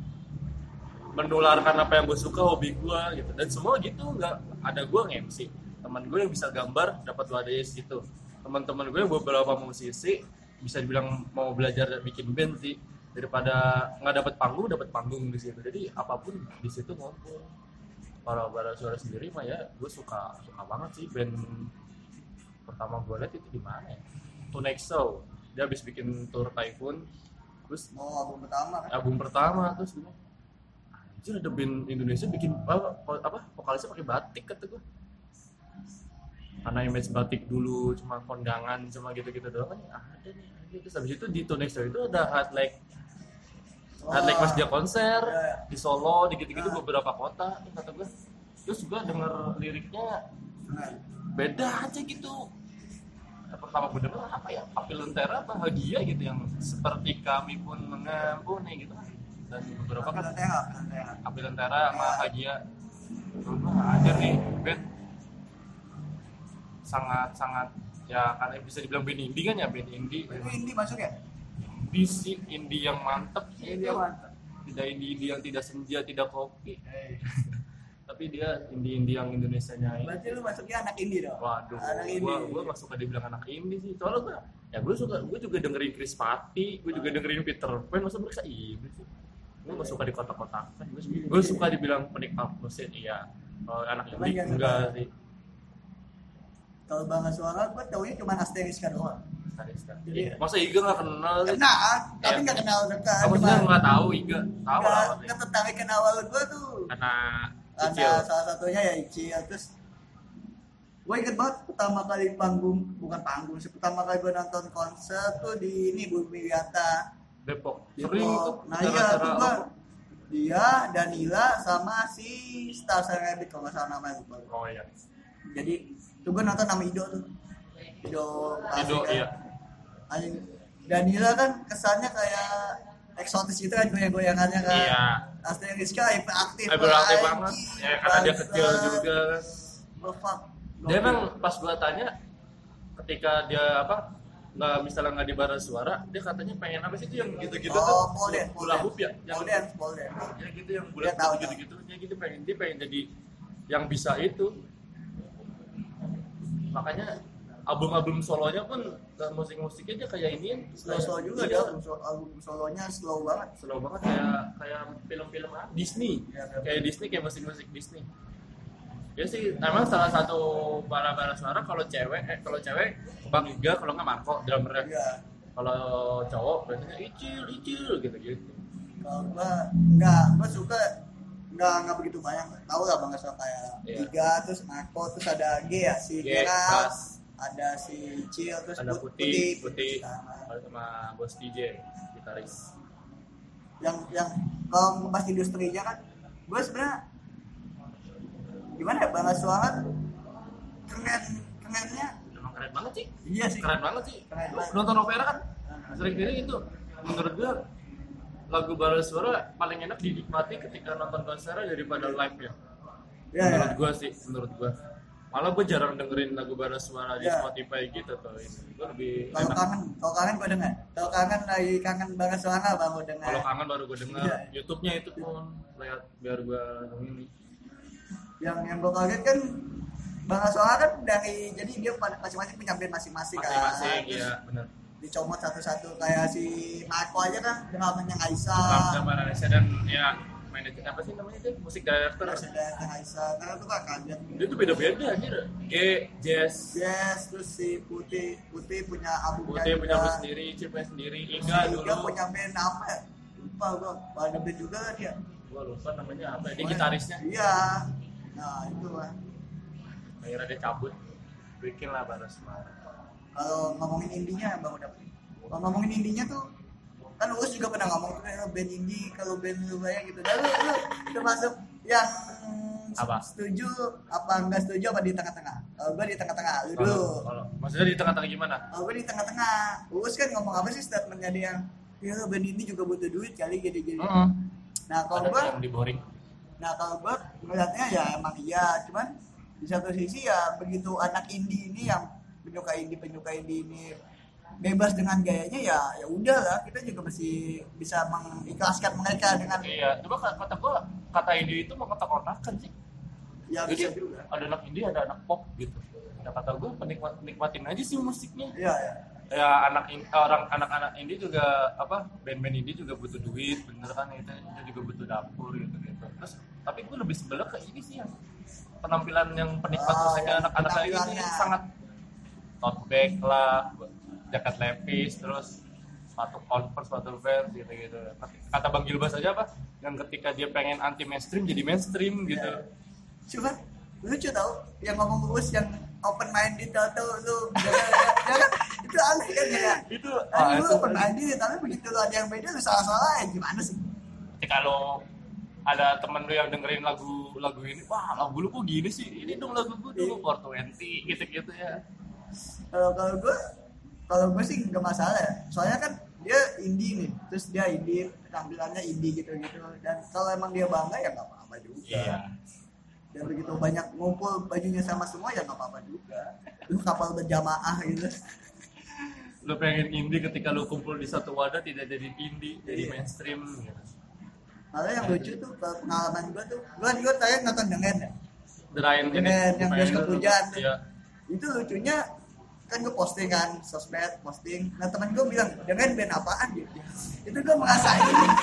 menularkan apa yang gue suka hobi gue gitu. Dan semua gitu nggak ada gue nge-MC. Teman gue yang bisa gambar dapat wadahnya di situ. Teman-teman gue yang beberapa musisi bisa dibilang mau belajar bikin band sih. Daripada nggak dapat panggung dapat panggung di situ. Jadi apa pun di situ ngumpul kalau bara suara sendiri mah ya gue suka suka banget sih band pertama gue lihat itu di mana ya? To Next Show. Dia habis bikin tour Typhoon terus mau album pertama kan? Album pertama terus gue anjir ada band Indonesia bikin apa, apa vokalisnya pakai batik kata gue karena image batik dulu cuma kondangan cuma gitu-gitu doang kan ada nih. Terus habis itu di To Next Show itu ada highlight highlight pas dia konser Iya, iya. di Solo di gitu-gitu Ah. beberapa kota Terus kata gue terus gue denger liriknya beda aja gitu. Pertama gue denger apa ya api lentera bahagia gitu yang seperti kami pun mengampuni gitu. Dan beberapa kan api lentera. sama bahagia. Gue aja nih band sangat sangat ya karena bisa dibilang band indie kan ya band indie Itu indie masuk ya? indie sih indie yang mantep Indie itu. mantap. tidak indie indie yang tidak senja tidak kopi tapi dia indie indie yang Indonesia nya Berarti lu masuknya anak indie dong? Waduh, Anak indie. gua gua gak suka dibilang anak indie sih. Soalnya gua ya gua suka gua juga dengerin Chris Patti, gua juga dengerin Peter Pan, masa mereka indie sih. Gua gak suka di kota-kotakan. Gua, suka- dibilang penikmat musik, iya. Kalau anak indie enggak sih. Kalau bangga suara, gue taunya cuma Asteriska doang. Stadista. Jadi- Masa Iga gak kenal sih? Kenal, tapi Iya. nggak kenal dekat. Kamu sih nggak tahu Iga, tahu lah nggak ketertarikan awal gue tuh. Karena Karena kecil. salah satunya ya Icil. Terus gue inget banget pertama kali panggung, bukan panggung sih, pertama kali gue nonton konser tuh di ini Bumi Wiyata. Depok. Di Sering Depok. tuh Nah iya tuh gua apa? dia, Danila sama si Star Rabbit kalau nggak salah namanya lupa. Oh iya. Jadi tuh gue nonton sama Ido tuh. Ido Ido, kan. iya. Anjing. Danila kan kesannya kayak eksotis gitu kan goyang-goyangannya kan. Iya. Asli Rizka. Hyperaktif anjing, banget. Ya karena dia kecil juga. Fuck. dia emang pas gua tanya ketika dia apa nggak misalnya nggak di bara suara dia katanya pengen apa sih itu yang gitu-gitu oh, tuh dance, hula hoop ya yang pole dance. ya gitu yang Dia bulat gitu gitu ya gitu pengen dia pengen jadi yang bisa itu makanya album-album solonya pun dan musik-musiknya dia kayak ini Slow-slow juga dia dia album, sol- album solonya slow banget. slow banget kayak kayak film-film? Disney Iya, film. kayak Disney kayak musik-musik Disney ya sih emang salah satu para para suara kalau cewek eh kalau cewek bang Iga kalau nggak Marco drummernya Iya. kalau cowok biasanya icil icil gitu gitu Kalau gua enggak, gua suka enggak enggak begitu banyak. Tahu lah Bang kayak Iya. Tiga terus Marco terus ada G ya si Bas. ada si Cil terus ada Put- putih putih Sama. sama bos DJ gitaris yang yang kalau ngebahas industrinya kan gue sebenarnya gimana ya bangga suara keren kerennya emang keren banget sih iya sih keren banget sih Keren banget. nonton opera kan sering kali itu menurut gua lagu bara suara paling enak dinikmati ketika nonton konser daripada live ya Iya, menurut iya. gua sih menurut gua. Malah gua jarang dengerin lagu bara suara di Iya. Spotify gitu tuh gua lebih kalau kangen kalau kangen gue denger. Kalau kangen lagi kangen bangga suara bang gue denger. Kalau kangen baru gua denger. Iya. YouTube-nya itu pun lihat biar gua ini. Yang yang gue kaget kan Bang Asoa kan dari jadi dia masing-masing band masing-masing kan. masing-masing iya benar dicomot satu-satu kayak si Marco aja kan drummernya Aisa. Ramda Malaysia dan ya manajer apa sih namanya itu musik director ada yang Aisa, karena tuh kan kaget. dia tuh beda-beda anjir G Jazz Yes, terus si Putih, Putih punya albumnya Putih punya band sendiri Cip punya sendiri Iga si dulu Iga punya band apa ya? Lupa gua, ada band juga kan dia. gua lupa namanya apa ya. dia gitarisnya Iya. Nah, itu lah. akhirnya dia cabut bikin lah baru semarang Kalau ngomongin indinya Bang udah. Kalau ngomongin indinya tuh kan Uus juga pernah ngomong tuh band indie kalau band lu banyak gitu. Dan lu, lu termasuk yang Apa? setuju apa enggak setuju apa di tengah-tengah? Kalau gua di tengah-tengah, lu dulu. kalau maksudnya di tengah-tengah gimana Kalau gue di tengah-tengah, Uus kan ngomong apa sih statementnya dia yang ya band ini juga butuh duit kali gini-gini. Heeh. Nah kalau gue, yang di boring nah kalau gue melihatnya ya emang iya, cuman di satu sisi ya begitu anak indie ini yang penyuka indie penyuka indie ini bebas dengan gayanya ya ya udah lah kita juga masih bisa mengikhlaskan mereka dengan iya coba kata kata gua kata indie itu mau kotak-kotakan sih ya jadi bisa juga. ada anak indie ada anak pop gitu ya kata gua penikmat nikmatin aja sih musiknya Iya ya. ya anak in- orang anak-anak indie juga apa band-band indie juga butuh duit bener kan itu itu juga butuh dapur gitu gitu terus tapi gue lebih sebelah ke ini sih yang penampilan yang penikmat Oh, musiknya yang anak-anak penampilannya. sangat tote bag lah jaket lepis terus sepatu converse sepatu vans gitu gitu kata bang Gilbas aja apa? Yang ketika dia pengen anti mainstream jadi mainstream gitu. Iya. Cuman lucu tau yang ngomong Uus yang open minded tau tau lu. Itu aneh kan ya. itu Ah, lu itu open minded tapi begitu lu ada yang beda lu salah-salah ya gimana sih? ketika lo ada temen lu yang dengerin lagu lagu ini wah lagu lu kok gini sih? Ini dong lagu gue dulu 420 gitu gitu ya Kalau kalau gue kalau gue sih nggak masalah ya. Soalnya kan dia indie nih, terus dia indie tampilannya indie gitu gitu. Dan kalau emang dia bangga ya nggak apa-apa juga. iya Dan begitu banyak ngumpul bajunya sama semua ya nggak apa-apa juga. Lu kapal berjamaah gitu. lu pengen indie ketika lu kumpul di satu wadah tidak jadi indie jadi Iya. mainstream gitu Malah yang lucu tuh pengalaman gue tuh, gue gue tanya nonton dengan ya. Derain ini Dengan yang bioskop hujan. iya Itu lucunya kan gue posting kan sosmed posting. Nah teman gue bilang dengan band apaan gitu. Itu gue merasa ini.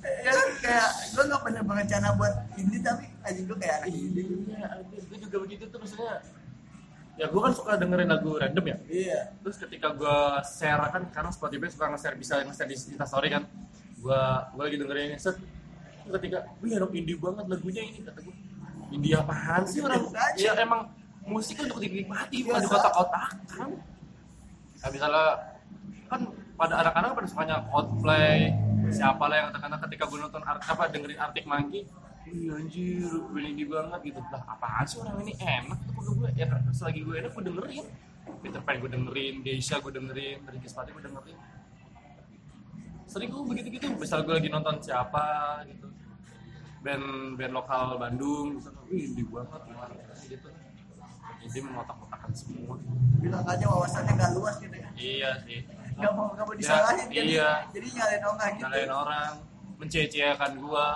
Ya kan kayak gue gak pernah berencana buat ini tapi aja gue kayak anak ini. Iya gue juga begitu tuh maksudnya ya gue kan suka dengerin lagu random ya. Iya. Terus ketika gue share kan sekarang Spotify suka nge-share bisa nge-share di Insta Story kan. Gue gue lagi dengerin ini set. Ketika wih anak indie banget lagunya ini kata gue indie apaan sih orang? Ya emang musik untuk dinikmati bukan di Biasa. kotak-kotak kan nah, misalnya kan pada anak-anak pada sukanya Coldplay siapa lah yang katakanlah ketika gue nonton art, apa dengerin Arctic Monkey Wih anjir, gue indie banget gitu. Lah apaan sih orang ini? Enak tuh gue. Ya selagi gue enak gue dengerin. Peter Pan gue dengerin, Geisha gue dengerin, Ricky Spati gue dengerin. Sering gue begitu-gitu, misal gue lagi nonton siapa gitu. Band, band lokal Bandung, misalnya, wih indie banget gimana gitu Indie mengotak-otakan semua. Bilang aja wawasannya gak luas gitu ya? Iya sih. Gak mau gak mau Ya, disalahin jadi iya. jadi nyalain orang gitu. Nyalain orang, menceceakan gua.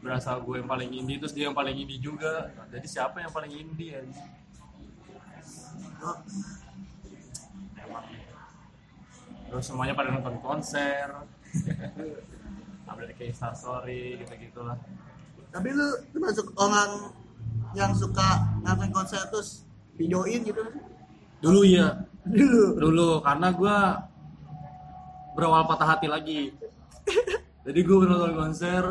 Berasa gue yang paling indie terus dia yang paling indie juga. Jadi siapa yang paling indie ya emang. Terus semuanya pada nonton konser. Update ke Insta Story gitu gitulah tapi lu termasuk orang yang suka nonton konser terus videoin gitu. Dulu ya dulu. Dulu karena gua berawal patah hati lagi. Jadi gue nonton konser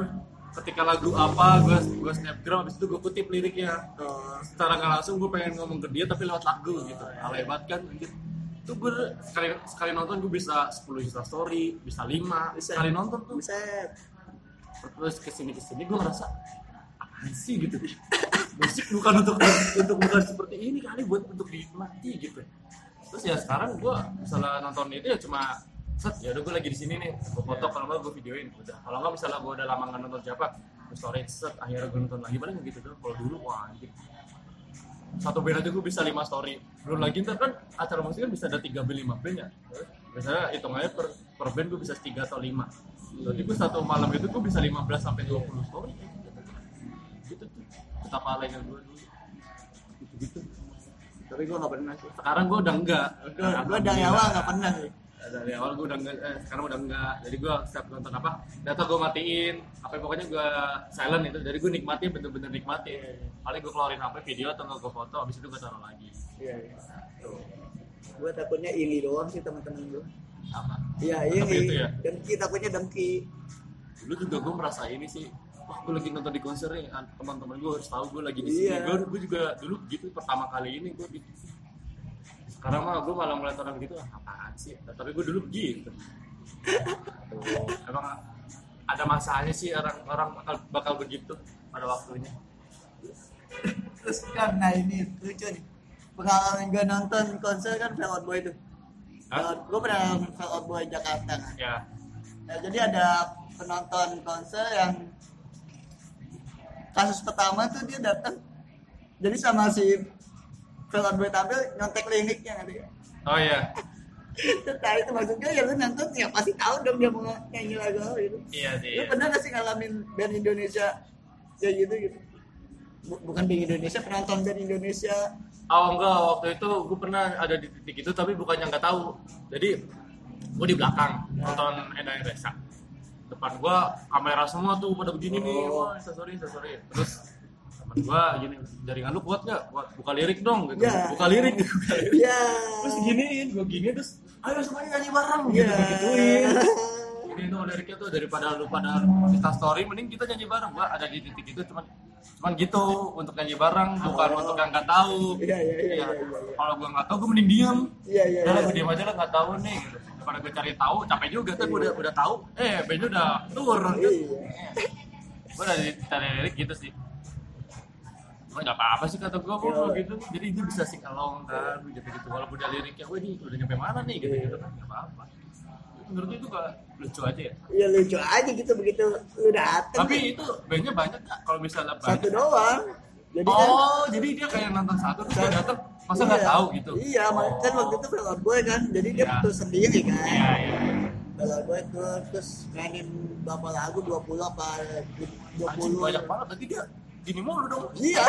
ketika lagu apa gue gue snapgram habis itu gue kutip liriknya. Oh, secara nggak langsung gue pengen ngomong ke dia tapi lewat lagu gitu. Alay banget kan anjir itu gue sekali sekali nonton gue bisa 10 insta story bisa 5 Bisa. sekali nonton tuh. Buset terus ke sini ke sini gue ngerasa apaan sih gitu. Musik bukan untuk untuk bukan seperti ini kali buat untuk dinikmati gitu. Terus ya sekarang gue misalnya nonton itu ya cuma set ya udah gue lagi di sini nih gue foto kalau nggak gue videoin udah. Kalau nggak misalnya gue udah lama nggak nonton siapa gue story set akhirnya gue nonton lagi paling gitu tuh kalau dulu wah anjing. Satu band aja gue bisa lima story. Belum lagi ntar kan acara musik kan bisa ada tiga band lima band ya. Biasanya hitungannya per per band gue bisa tiga atau lima. Jadi gue satu malam itu gue bisa 15 sampai 20 story gitu tuh. Betapa alainya gue dulu? Gitu-gitu. Tapi gue nggak pernah sih. Sekarang gue udah enggak. Gue gue dari awal nggak pernah sih. Dari awal gue udah enggak eh, sekarang udah enggak. Jadi gue setiap nonton apa data gue matiin. Apa pokoknya gue silent itu. Jadi gue nikmati bener-bener nikmati paling gue keluarin HP video atau nggak gue foto abis itu gue taruh lagi. Iya iya. Tuh gue takutnya ini doang sih teman-teman gue apa? Iya ini. ya? dengki takutnya dengki. Dulu juga gue merasa ini sih wah gue lagi nonton di konser nih an- teman-teman gue harus tahu gue lagi di sini. Iya. gue gue juga dulu gitu pertama kali ini gue gitu. Sekarang mah gue malah ngeliat orang gitu ah, apaan sih? Tapi gue dulu gitu. Tuh, emang ada masanya sih orang orang bakal bakal begitu pada waktunya. Terus karena ini lucu nih. Pengalaman gue nonton konser kan Out Boy tuh. Hah? gue pernah nonton Out Boy Jakarta kan. Ya. Nah, jadi ada penonton konser yang kasus pertama tuh dia datang. Jadi sama si Out Boy tampil nyontek liriknya nanti oh iya. Nah itu maksudnya ya lu nonton ya pasti tahu dong dia mau nyanyi lagu gitu. Iya sih lu pernah gak sih ngalamin band Indonesia kayak gitu gitu? Bu- bukan band Indonesia penonton band Indonesia. Oh enggak, waktu itu gue pernah ada di titik itu tapi bukannya nggak tahu. Jadi gue di belakang nonton Endang Resa. Depan gue kamera semua tuh pada begini nih, Oh. wah sorry, sorry. Terus teman gue gini, jaringan lu kuat nggak? Buat buka lirik dong, gitu. Ya. Buka lirik, buka lirik. iya Terus giniin, gue gini terus, ayo semuanya nyanyi bareng, iya gitu, gituin. Ini tuh liriknya tuh daripada lu pada Insta story, mending kita nyanyi bareng. Gua ada di titik itu cuman cuman gitu untuk nyanyi bareng, bukan Oh. untuk yang nggak tahu. Iya, iya, iya, Iya. iya. Kalau gue nggak tahu, gue mending diam. iya iya Udah gue diam aja lah nggak tahu nih. Gitu. Daripada gue cari tahu, capek juga. Tapi gue udah udah tahu, eh bandnya udah turun. Kan? Iya. Gue udah cari lirik gitu sih. Gue nggak apa-apa sih kata gue Iya. kok gitu. Jadi itu bisa sing along kan, gitu gitu. Walaupun udah liriknya, gue ini udah nyampe mana nih gitu gitu kan, nggak apa-apa. Menurut itu gak lucu aja ya. Iya lucu aja gitu begitu lu dateng Tapi itu bandnya banyak kak. Kalau misalnya satu banyak. doang. Jadi kan Oh, jadi dia kayak nonton satu terus dia datang, masa nggak iya. tahu gitu? Iya, makanya kan waktu itu Out Boy kan. Jadi dia Iya. tuh sendiri kan. Iya iya. Boy tuh terus mainin berapa lagu 20 apa 20. Anjing banyak banget. Berarti dia gini mulu dong. Iya.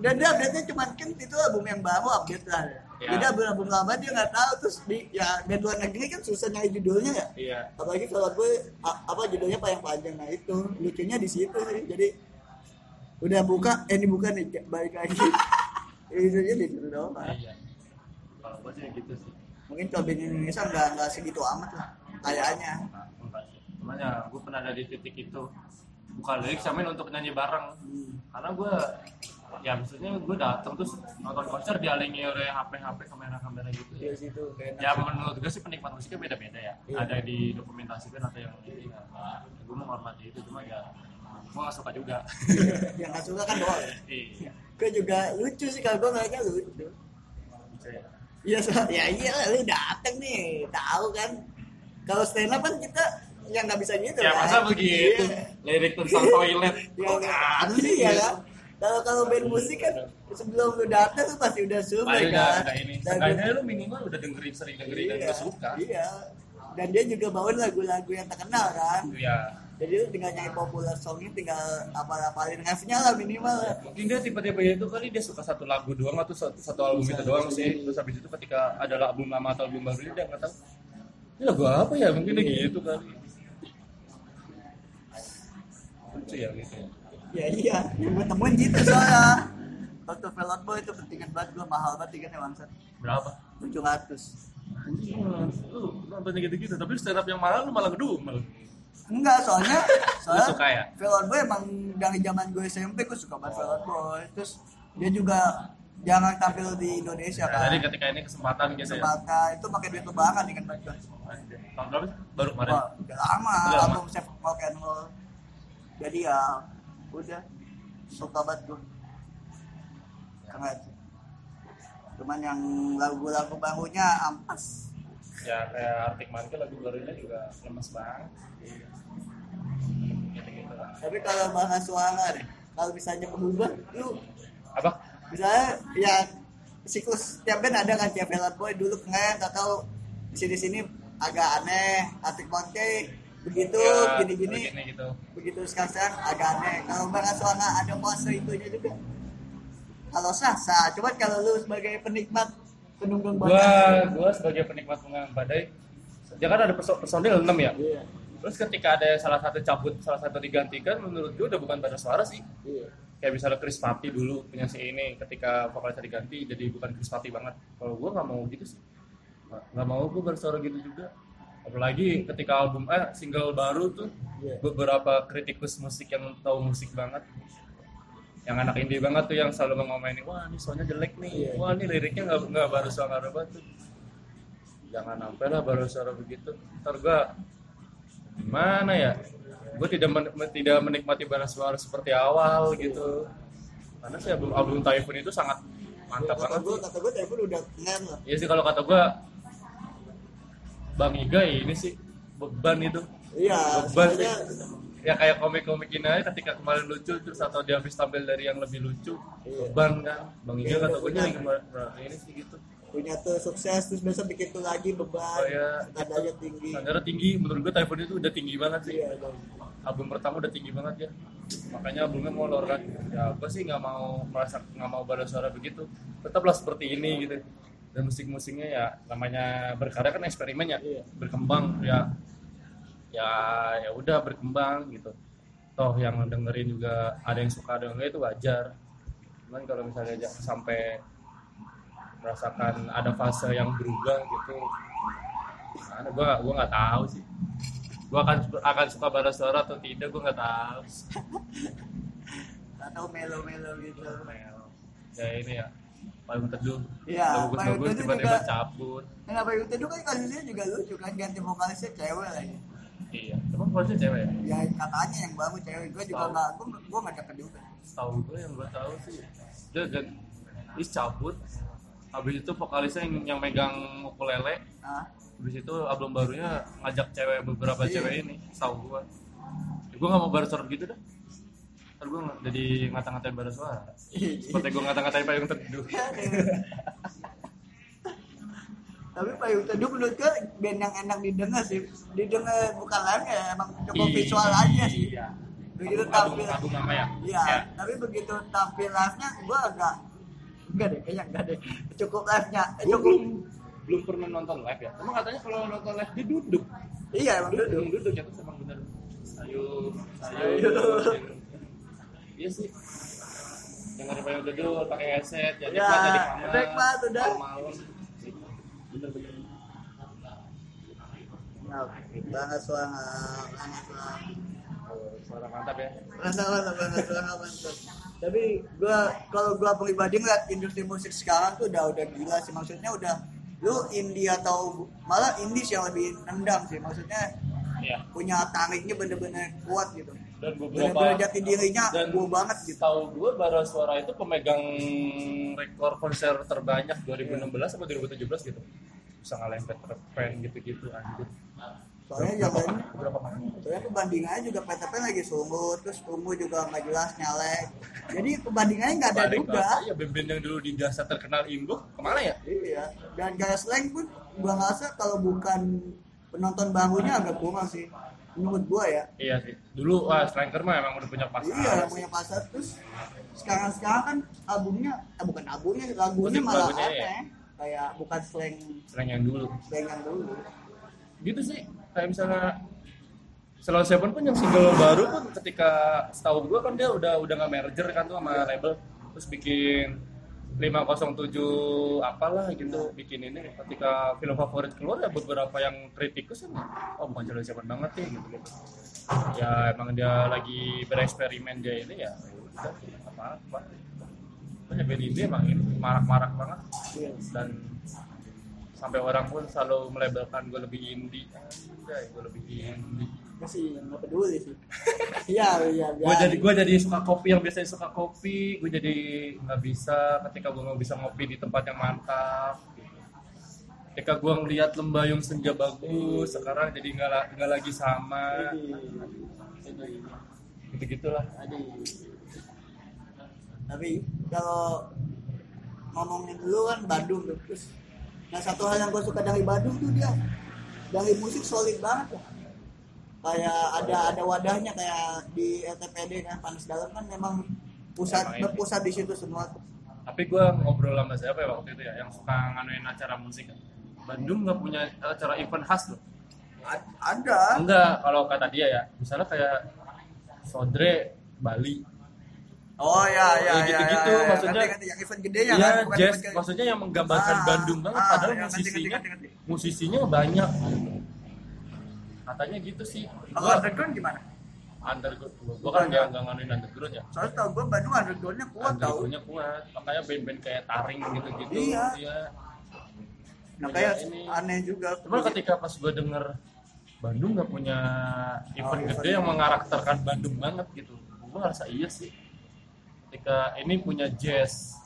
Dan dia update-nya cuma kan itu album yang baru update lah. Iya. Jadi album-album lama dia nggak tahu terus di ya band luar negeri kan susah nyari judulnya ya. Iya. Apalagi kalau gue a- apa judulnya paling panjang nah itu lucunya di situ sih. Jadi udah buka eh ini buka nih balik lagi. Isunya di situ doang. Pak. Iya. Kalau gue sih gitu sih. Mungkin kalau band Indonesia nggak nggak segitu amat lah kayaknya. Cuman ya gue pernah ada di titik itu buka lirik samain untuk nyanyi bareng Hmm. karena gue ya maksudnya gue datang terus nonton konser dialingi oleh HP HP kamera kamera gitu Di ya. situ kayak Ya menurut gue sih penikmat musiknya beda beda ya. Iya. Ada di dokumentasikan atau yang ini. Nah, gue menghormati itu cuma ya gue gak suka juga. yang nggak suka kan doang. iya. Gue juga lucu sih kalau gue ngeliatnya lucu. Ya. Iya, so, ya iya lah, lu dateng nih, tahu kan. Kalau stand up kan kita yang nggak bisa gitu Ya kan. masa begitu Iya. lirik tentang toilet. Ya Kok ada sih ya kan. Kalau kalau band musik kan sebelum lu datang tuh pasti udah survei Paling udah, kan. udah ini. Dan Seenggaknya lu minimal udah dengerin sering dengerin dan iya, udah suka. Iya. Dan dia juga bawain lagu-lagu yang terkenal kan. Iya. Jadi lu tinggal nyanyi popular songnya tinggal apal-apalin ngasihnya lah minimal lah. Mungkin dia tiba-tiba itu kali dia suka satu lagu doang atau satu, satu album itu doang sih. Terus habis itu ketika ada album lama atau album baru dia nggak tahu. Ini lagu apa ya? Mungkin dia gitu kali. Lucu ya gitu ya. Ya iya, yang gue temuin gitu soalnya. Waktu Out Boy itu pentingan banget gue mahal banget tiketnya bangsat. Berapa? 700. Anjing, lu nontonnya gitu-gitu, tapi stand up yang mahal lu malah ngedumel. Enggak, soalnya soalnya suka ya? Out Boy emang dari zaman gue SMP gue suka banget Out Boy. Terus dia juga jangan tampil di Indonesia Nah, kan. jadi ketika ini kesempatan gitu ya. Kesempatan itu pakai duit lebaran dengan banget gue. Tahun berapa sih? Baru kemarin. Wah, udah lama Udah lama. album Chef Rock and Roll. Jadi ya udah suka banget gue. Keren. Cuman yang lagu-lagu barunya ampas. Ya kayak Arctic Monkey lagu barunya juga lemes banget. Lah. Tapi kalau bahas suara deh, kalau misalnya berubah, lu Apa? misalnya ya siklus tiap band ada kan tiap Out Boy dulu keren atau di sini sini agak aneh Arctic Monkey begitu Ya, gini gini begini gitu. begitu sekarang sekarang agak aneh kalau bahas suara ada fase itunya juga kalau sah sah cuman kalau lu sebagai penikmat penunggang gua gua sebagai penikmat pengang badai ya kan ada perso- personil 6 ya? Iya. Terus ketika ada salah satu cabut salah satu digantikan menurut gua udah bukan pada suara sih. Iya. Kayak misalnya Chris Patti dulu punya si ini ketika vokalisnya diganti jadi bukan Chris Patti banget. Kalau gua nggak mau gitu sih. Nggak mau gua bersuara gitu juga. Apalagi ketika album eh single baru tuh Iya. beberapa kritikus musik yang tahu musik banget yang anak indie banget tuh yang selalu mengomeni wah ini soalnya jelek nih. Iya. wah ini liriknya nggak nggak baru suara banget tuh. Jangan sampai lah baru suara begitu. Ntar gua gimana ya? Gue tidak men- tidak menikmati balas suara seperti awal gitu. Karena sih album album Typhoon itu sangat mantap kata banget. gue kata gue telepon udah keren lah. Ya sih kalau kata gua Bang Iga ini sih beban itu. Iya beban sih ya kayak komik-komik ini aja ketika kemarin lucu terus atau dia habis tampil dari yang lebih lucu Iya. beban kan? Bang Iga kata gue ini sih gitu. Punya tuh sukses terus besok bikin tuh lagi beban. Kayak nadanya tinggi. Standarnya tinggi. Menurut gue Typhoon itu udah tinggi banget sih. Iya dong album pertama udah tinggi banget ya. Makanya albumnya molor kan. Ya gue sih nggak mau merasa nggak mau balas suara begitu. Tetaplah seperti ini gitu. Dan musik-musiknya ya namanya berkarya kan eksperimen ya. Iya. berkembang ya ya ya udah berkembang gitu. Toh yang dengerin juga ada yang suka ada yang enggak itu wajar. Cuman kalau misalnya ja- sampai merasakan ada fase yang berubah gitu mana gua gua nggak tahu sih. Gua akan akan suka balas suara atau tidak gua nggak tahu. Atau melo-melo gitu. Ya ini ya payung teduh. Iya, Payung bagus Teduh tiba-tiba juga- cabut. Kenapa itu tuh kan kasusnya juga lucu kan ganti vokalisnya cewek lagi iya. Emang voice cewek ya? Ya katanya yang baru cewek. Gue juga nggak gue gue nggak dapet juga. Tahu gue yang gue tahu sih. Dia gan is cabut. Habis itu vokalisnya yang, yang megang ukulele. Nah habis itu album barunya ngajak cewek beberapa Iya. cewek ini. Tahu gue ya, gue nggak mau baru gitu dah. Ntar gue jadi ngata-ngatain baru suara. Seperti gue ngata-ngatain payung teduh tapi payung teduh menurut gue band yang enak didengar sih. Didengar bukan lain ya emang cukup Iya. visual aja sih. Iya. Begitu album tampil album nama ya? Iya tapi begitu tampil live nya gue agak enggak deh kayaknya enggak deh. Cukup live nya gue cukup belum belum pernah nonton live ya. Emang katanya kalau nonton live dia duduk. Iya emang duduk duduk. duduk ya terus emang bener. Sayur Sayur. iya sih. Dengar payung teduh pakai headset jadi Ya, pas di kamar efek banget udah. malam bener-bener nah, banget suara mantap ya rasa banget banget suara mantap tapi gua kalau gua pribadi ngeliat industri musik sekarang tuh udah udah gila sih. Maksudnya udah lu indie atau malah indie sih yang lebih nendang sih. Maksudnya iya. punya tariknya bener-bener kuat gitu dan beberapa bener-bener jati dirinya dan gua banget gitu. tahu gue bara suara itu pemegang rekor konser terbanyak 2016 atau 2017 gitu. Bisa ngalahin Peter Pan gitu-gitu anjir soalnya jangan beberapa kali soalnya perbandingannya juga PTP lagi sumur terus ungu juga nggak jelas nyalek jadi perbandingannya nggak ada juga. Ya band-band yang dulu di jasa terkenal Indo ke mana ya? Iya. Dan gaya slang pun gua ngerasa kalau bukan penonton barunya agak kurang sih menurut gua ya. Iya sih. Dulu wah Striker mah emang udah punya pasar. Iya yang punya pasar. Terus sekarang sekarang kan albumnya eh, bukan albumnya lagunya Musik malah lagunya, aneh ya. kayak bukan slang. Selain yang dulu. Slang yang dulu. Gitu sih. Kayak misalnya Salon Seven pun yang single baru pun ketika setahu gue kan dia udah udah nggak merger kan tuh sama label. Terus bikin 507 apalah gitu bikin ini. Ketika film favorit keluar ya beberapa yang kritikus kan oh bukan Seven banget nih gitu gitu. Ya emang dia lagi bereksperimen dia ini ya udah apa apa. Banyak band indie emang ini marak-marak banget. Iya. dan sampai orang pun selalu melabelkan gue lebih indie. Anjay, gue lebih indie masih nggak peduli sih iya iya gue jadi gue jadi suka kopi yang biasanya suka kopi gue jadi nggak bisa ketika gue nggak bisa ngopi di tempat yang mantap gitu. ketika gue ngeliat lembayung senja bagus sekarang jadi nggak nggak lagi sama gitu gitulah. Tapi kalau ngomongin dulu kan Bandung tuh terus nah satu hal yang gue suka dari Bandung tuh dia dari musik solid banget lah. Kayak ada ada wadahnya kayak di LTPD kan Panas Dalam kan memang pusat ini. berpusat di situ semua. tapi gue ngobrol sama siapa ya waktu itu ya yang suka nganuin acara musik Bandung nggak punya acara event khas loh ada enggak kalau kata dia ya misalnya kayak Sodre Bali oh ya ya Ya, ya, gitu-gitu, ya, ya. maksudnya- Ngerti, ngerti. yang event gede ya Iya, kan jazz event kayak- maksudnya yang menggambarkan Ah, Bandung banget ah, padahal ya, musisinya ngerti, ngerti, ngerti. musisinya banyak katanya gitu sih kalau gua underground gimana underground gua, gua kan nggak nganuin underground ya soalnya tau gue Bandung undergroundnya kuat tau undergroundnya kuat makanya band-band kayak taring gitu-gitu Iya. Iya. nah kayak Ini- aneh juga Cuma ketika pas gue denger Bandung nggak punya event Oh, gede yang mengarakterkan Bandung banget gitu, gue ngerasa iya sih. Ketika ini punya jazz,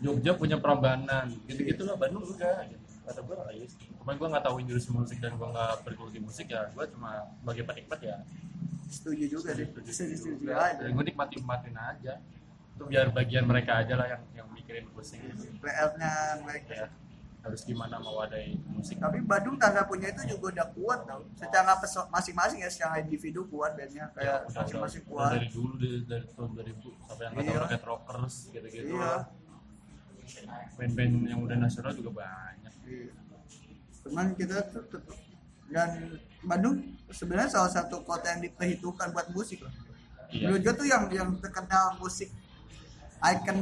Jogja punya Prambanan, gitu-gitu lah Bandung enggak. Gitu. Kata gue iya sih. Cuman gue nggak tahu industri musik dan gue nggak bergelut di musik ya, gue cuma sebagai penikmat ya. setuju juga deh setuju- setuju setuju setuju juga. aja Dan gue nikmati nikmatin aja. Itu biar bagian mereka aja lah yang yang mikirin musik. PR-nya mereka Ya, harus gimana mewadahi musik. tapi Bandung tanda punya itu juga udah kuat tau secara masing-masing ya secara individu kuat bandnya Ya, kayak udah, udah, masing-masing udah kuat dari dulu dari, dari tahun 2000 sampai yang kata Iya. Rocket Rockers gitu-gitu iya band-band yang udah nasional juga banyak Iya. Cuman kita tuh tetap dan Bandung sebenarnya salah satu kota yang diperhitungkan buat musik loh. iya tuh yang yang terkenal musik icon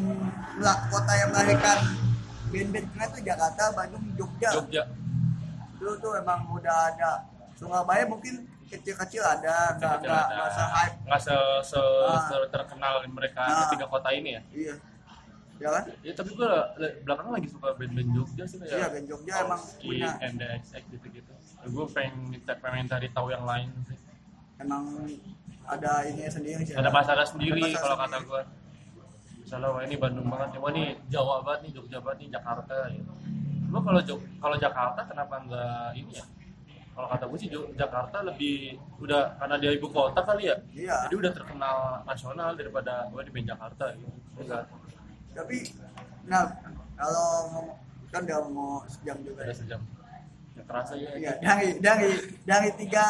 lah kota yang melahirkan band-band keren tuh Jakarta, Bandung, Jogja. Jogja Itu tuh emang udah ada. Surabaya mungkin kecil-kecil ada, nggak nggak nggak se-hype. nggak se, se, Ah. se- terkenal mereka Ah. ketiga kota ini ya Iya. Ya kan? ya tapi gue belakangan lagi suka band-band Jogja sih kayak Iya, band Jogja emang punya. NDXX gitu-gitu. Gue pengen pengen cari tahu yang lain sih. Emang ada ini sendiri sih. ada pasarnya sendiri Ada pasar kalau kata gue misalnya wah ini Bandung banget nih. Wah ini Jawa banget nih Jogja banget nih Jakarta gitu. Lo kalau Jog kalau Jakarta kenapa enggak ini ya? Kalau kata gue sih Jakarta lebih udah karena dia ibu kota kali ya. Iya. jadi udah terkenal nasional daripada gue di band Jakarta gitu. Enggak Tapi nah kalau ngomong kan udah mau sejam juga ada ya. sejam ya terasa ya Iya, dari dari dari tiga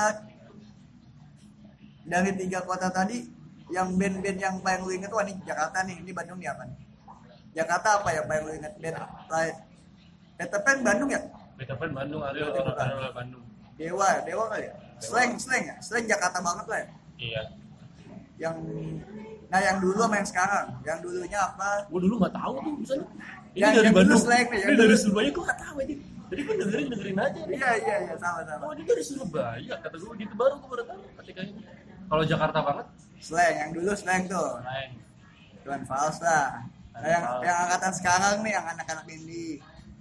dari tiga kota tadi yang band-band yang paling lu inget wah ini Jakarta nih, ini Bandung nih apa nih? Jakarta apa ya paling lu inget band lain? Peter Pan Bandung ya? Beethoven Bandung Ariel Berarti bukan. Ariel Bandung Dewa, Dewa kali ya? Slang, slang ya? Slang Jakarta banget lah ya? iya Yang nah yang dulu sama yang sekarang, yang dulunya apa? gue dulu nggak tahu tuh misalnya ini Yang- dari yang dulu Bandung slang nih, ini dari Surabaya gue nggak tahu aja jadi gue dengerin dengerin aja nih Iya iya iya sama sama. Oh, dia dari Surabaya, kata gue gitu baru gue baru tahu ketika ini. Kalau Jakarta banget, Slang yang dulu slang tuh. lain. Tuan Fals lah. Nah, yang, Fals. yang angkatan sekarang nih, yang anak-anak indie.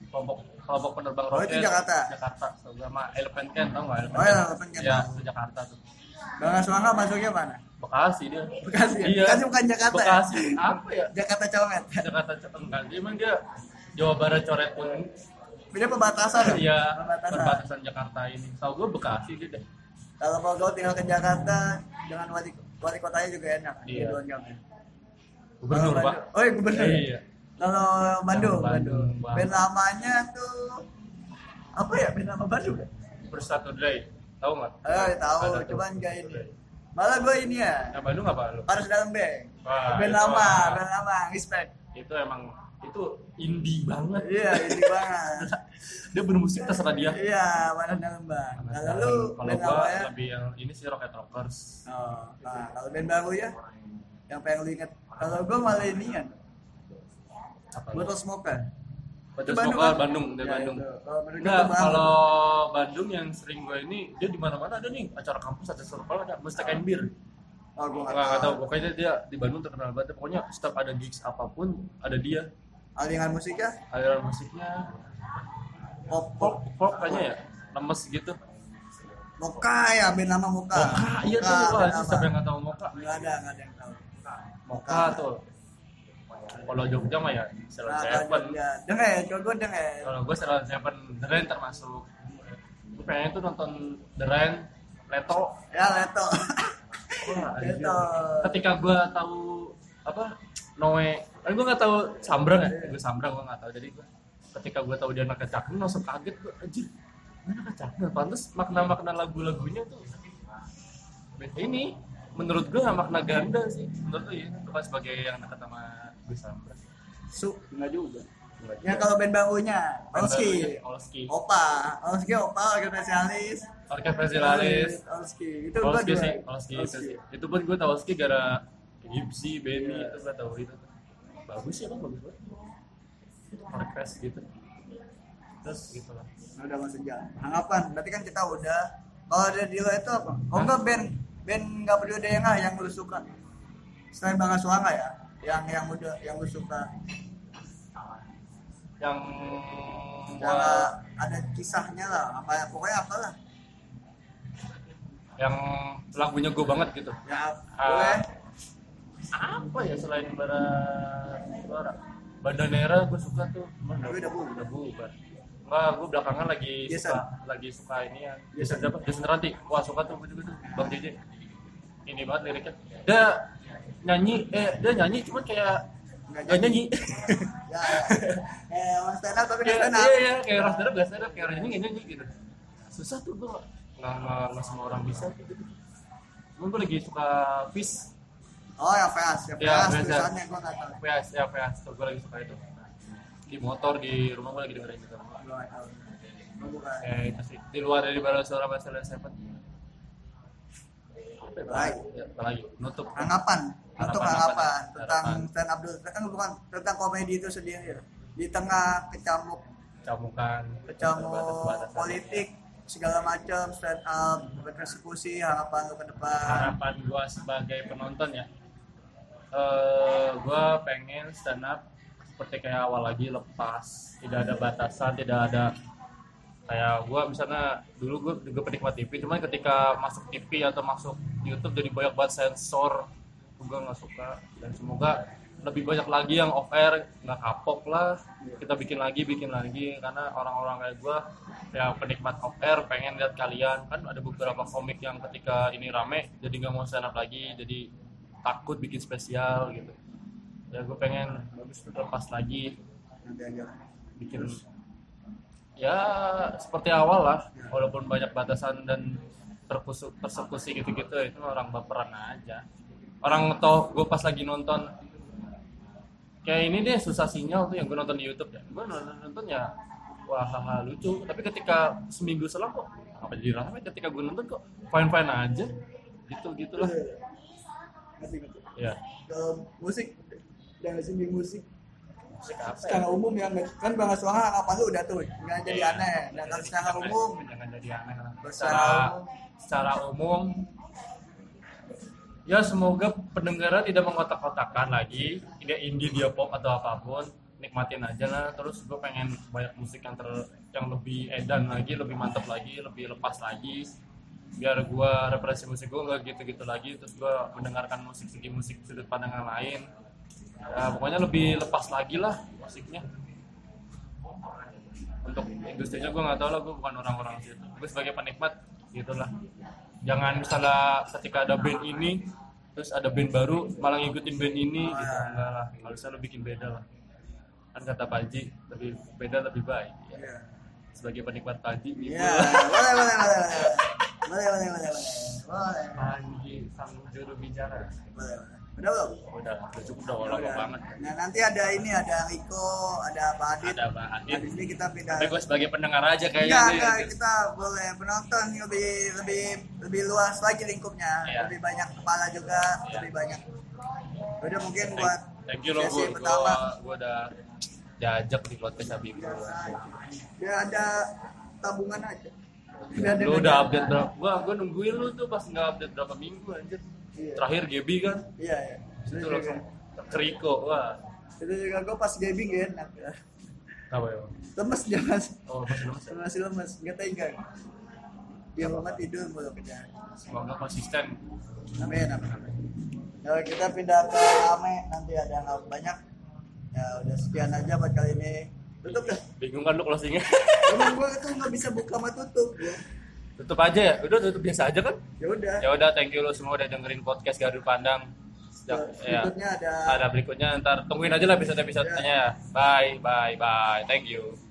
Kelompok kelompok penerbang Oh, itu Jakarta? Jakarta, sama Elephant Can, tau nggak Elephant Oh, iya, Elephant Can, Ya, Jakarta tuh. Bang Aswanga masuknya mana? Bekasi dia. Bekasi ya? Iya. Bekasi bukan Jakarta ya? Bekasi, apa ya? Jakarta Conget. Jakarta enggak, dia emang dia Jawa Barat coret pun Beda perbatasan. ya Perbatasan. perbatasan Jakarta ini. Tahu gue Bekasi dia deh. Kalau mau kau tinggal ke Jakarta dengan wali wali kotanya juga enak. Iya. Gubernur, Pak. Oh, iya, gubernur. Iya. Kalau Bandung, Bandung, Bandung. Band lamanya tuh apa ya band lama Bandung? ya? Bersatu Dray. Tahu nggak? Eh, tahu, cuman gak ini. Malah gue ini ya, Nah, Bandung apa lu? harus dalam bank. Wah, Band lama, band lama, respect. itu emang itu indie banget Iya, ini banget. dia bermusik terserah dia Iya, mana dalam bang. Nah, Kalau lu kalau gua ya. lebih yang ini sih Rocket Rockers Oh, nah kalau band baru ya, yang pengen lu inget. Kalau gue malah ini kan, apa Bottle Smoker. Itu Bandung, Smoker kan? Bandung dari Ya, Bandung. itu. Kalau tuh baru. kalau Bandung yang sering gue ini dia di mana-mana ada nih. Acara kampus ada circle ada. Mustek and Beer Oh, gue nggak tahu. pokoknya dia di Bandung terkenal banget. Pokoknya setiap ada gigs apa pun ada dia. Aliran musiknya, aliran musiknya. Pop pop. folk kayaknya ya. Lemes gitu. Moka ya, band lama Moka. Moka iya tuh. Moka, siapa yang nggak tahu Moka Nggak ada, nggak ada yang tahu. Moka tuh kalau Jogja mah ya Salon Seven Jogja. Denger, kalau gue denger. kalau gue Salon Seven The Rain termasuk gue pengen tuh nonton The Rain Leto Ya, Leto. Wah. Leto. ketika gue tahu apa Noe kan gue nggak tahu Sambrang ya gue Sambrang gue nggak tahu jadi gue ketika gue tahu dia anak kecakung langsung kaget gue anjir ini anak kecakung pantas makna-makna lagu-lagunya tuh ini menurut gue makna ganda sih menurut gue ya bukan sebagai yang dekat sama gue Sambrang Su. Enggak juga. Enggak ya juga. kalau band barunya Olski. Olski. Opa. Olski Opa organ spesialis. Orkes Festivalis Olski itu gua Olski dua sih Olski itu pun gue tau Olski gara Gipsy Benny itu gue tau itu. Bagus sih kan bagus banget. Orkes gitu. Terus gitu lah Nah, udah masuk jam harapan berarti kan kita udah kalau ada di lo itu apa? Oh enggak band band nggak peduli ada yang yang lu suka. Selain Bangga Suanga ya yang yang udah yang lu suka? Yang gua ada kisahnya lah apa pokoknya apalah. Yang lagunya gue banget gitu. Ya Ah. boleh. Apa ya selain bara suara? Bandanera gue suka tuh. Cuman udah bubar. udah bubar. Enggak, gue belakangan lagi Jason. suka lagi suka ini ya. Jason. Siapa? Jason Ranti wah suka tuh gue juga tuh. Bang JJ. Ini banget liriknya. Dia nyanyi eh dia nyanyi cuman kayak Nggak nggak nyanyi. ya eh orang stand up tapi nggak Kayak- stand up. iya iya kayak orang stand up gak stand up kayak orang nyanyi nggak nyanyi gitu. Susah tuh gue nggak nggak nggak semua orang bisa gitu. Cuman gue lagi suka Fish oh yang fast yang Ya, fast Fast, ya. tulisannya gue nggak tahu. PS ya PS tuh gue lagi suka itu. Di motor di rumah gue lagi dengerin gitu gue nggak tahu. Kayak itu sih di luar dari balas suara bahasa Seven. ya, Baik. ya, nutup. Harapan, harapan harapan. tentang Harapan. stand up dulu kan bukan tentang komedi itu sendiri. Ya. di tengah kecamuk camukan kecamuk politik segala macam stand up berpersekusi harapan lu ke depan. Harapan gue sebagai penonton ya. Eh gue pengen stand up seperti kayak awal lagi lepas. Tidak ada batasan tidak ada kayak gue misalnya dulu gue juga penikmat TV cuman ketika masuk TV atau masuk YouTube jadi banyak banget sensor. Gue nggak suka. Dan semoga lebih banyak lagi yang off air nggak kapok lah. Kita bikin lagi bikin lagi. Karena orang-orang kayak gue ya penikmat off air pengen lihat kalian. Kan ada beberapa komik yang ketika ini rame jadi nggak mau stand up lagi. Jadi takut bikin spesial gitu. Ya gue pengen lepas lagi bikin ya seperti awal lah. Walaupun banyak batasan dan terkusuk persekusi gitu-gitu itu orang baperan aja. Orang tau gue pas lagi nonton kayak ini deh susah sinyal tuh yang gue nonton di YouTube ya. Gue nonton, nonton ya wah haha lucu. Tapi ketika seminggu selang kok apa jadi ramai? Ketika gue nonton kok fine fine aja. Gitu gitulah ya kalau musik dari sini musik? Secara umum yang kan bang suara harapan lu udah tuh? Nggak jadi aneh. Dan kalau secara umum? jangan jadi aneh lah. Secara secara umum. secara umum ya semoga pendengarnya tidak mengotak-kotakan lagi. Tidak indie dia pop atau apa pun. Nikmatin aja lah. Terus gue pengen banyak musik yang ter yang lebih edan lagi lebih mantap lagi lebih lepas lagi. Biar gue referensi musik gue nggak gitu-gitu lagi. Terus gue mendengarkan musik segi musik sudut pandang yang lain ya, pokoknya lebih lepas lagi lah musiknya untuk industrinya gue nggak tahu lah gue bukan orang-orang situ gue sebagai penikmat gitulah jangan misalnya ketika ada band ini terus ada band baru malah ngikutin band ini gitu enggak lah harusnya lo bikin beda lah kan kata Panji lebih beda lebih baik ya. Iya. sebagai penikmat Panji gitu Iya, boleh, boleh, boleh, boleh. Boleh, boleh, boleh, boleh. Boleh. Panji sang juru bicara Boleh, boleh. Udah belum? udah udah cukup udah lama Udah. banget Nah, nanti ada ini, ada Riko, ada Pak Adit. ada Nah, Adit di sini kita pindah. tapi gue sebagai pendengar aja kayaknya Enggak, kita boleh penonton lebih lebih lebih luas lagi lingkupnya. Iya. Lebih banyak kepala juga, Iya. lebih banyak. Udah mungkin buat thank you lo sesi gue pertama. gue udah diajak di podcast Habib Biar ada tabungan aja. Ada lu udah update berapa gua gua nungguin lu tuh pas nggak update berapa minggu anjir Iya. terakhir Gebi kan Iya, iya. itu Itu langsung juga, keriko wah itu juga gue pas gaming kan. apa ya Lemes dia mas. oh masih lemes ya? Masih lemes, nggak tega. Dia banget tidur mulu kerjaan. semoga konsisten Amin, amin, amin. Ya, kita pindah ke Ame, nanti ada yang banyak. Ya udah sekian aja buat kali ini. Tutup dah. bingung kan lu closingnya Emang gue itu nggak bisa buka sama tutup. gua. Tutup aja ya? Udah tutup biasa aja kan? Ya udah. ya udah thank you lo semua udah dengerin podcast Gardu Pandang. Ya, ya. Berikutnya ada ada berikutnya ntar tungguin aja lah episode episodenya bye bye bye. Thank you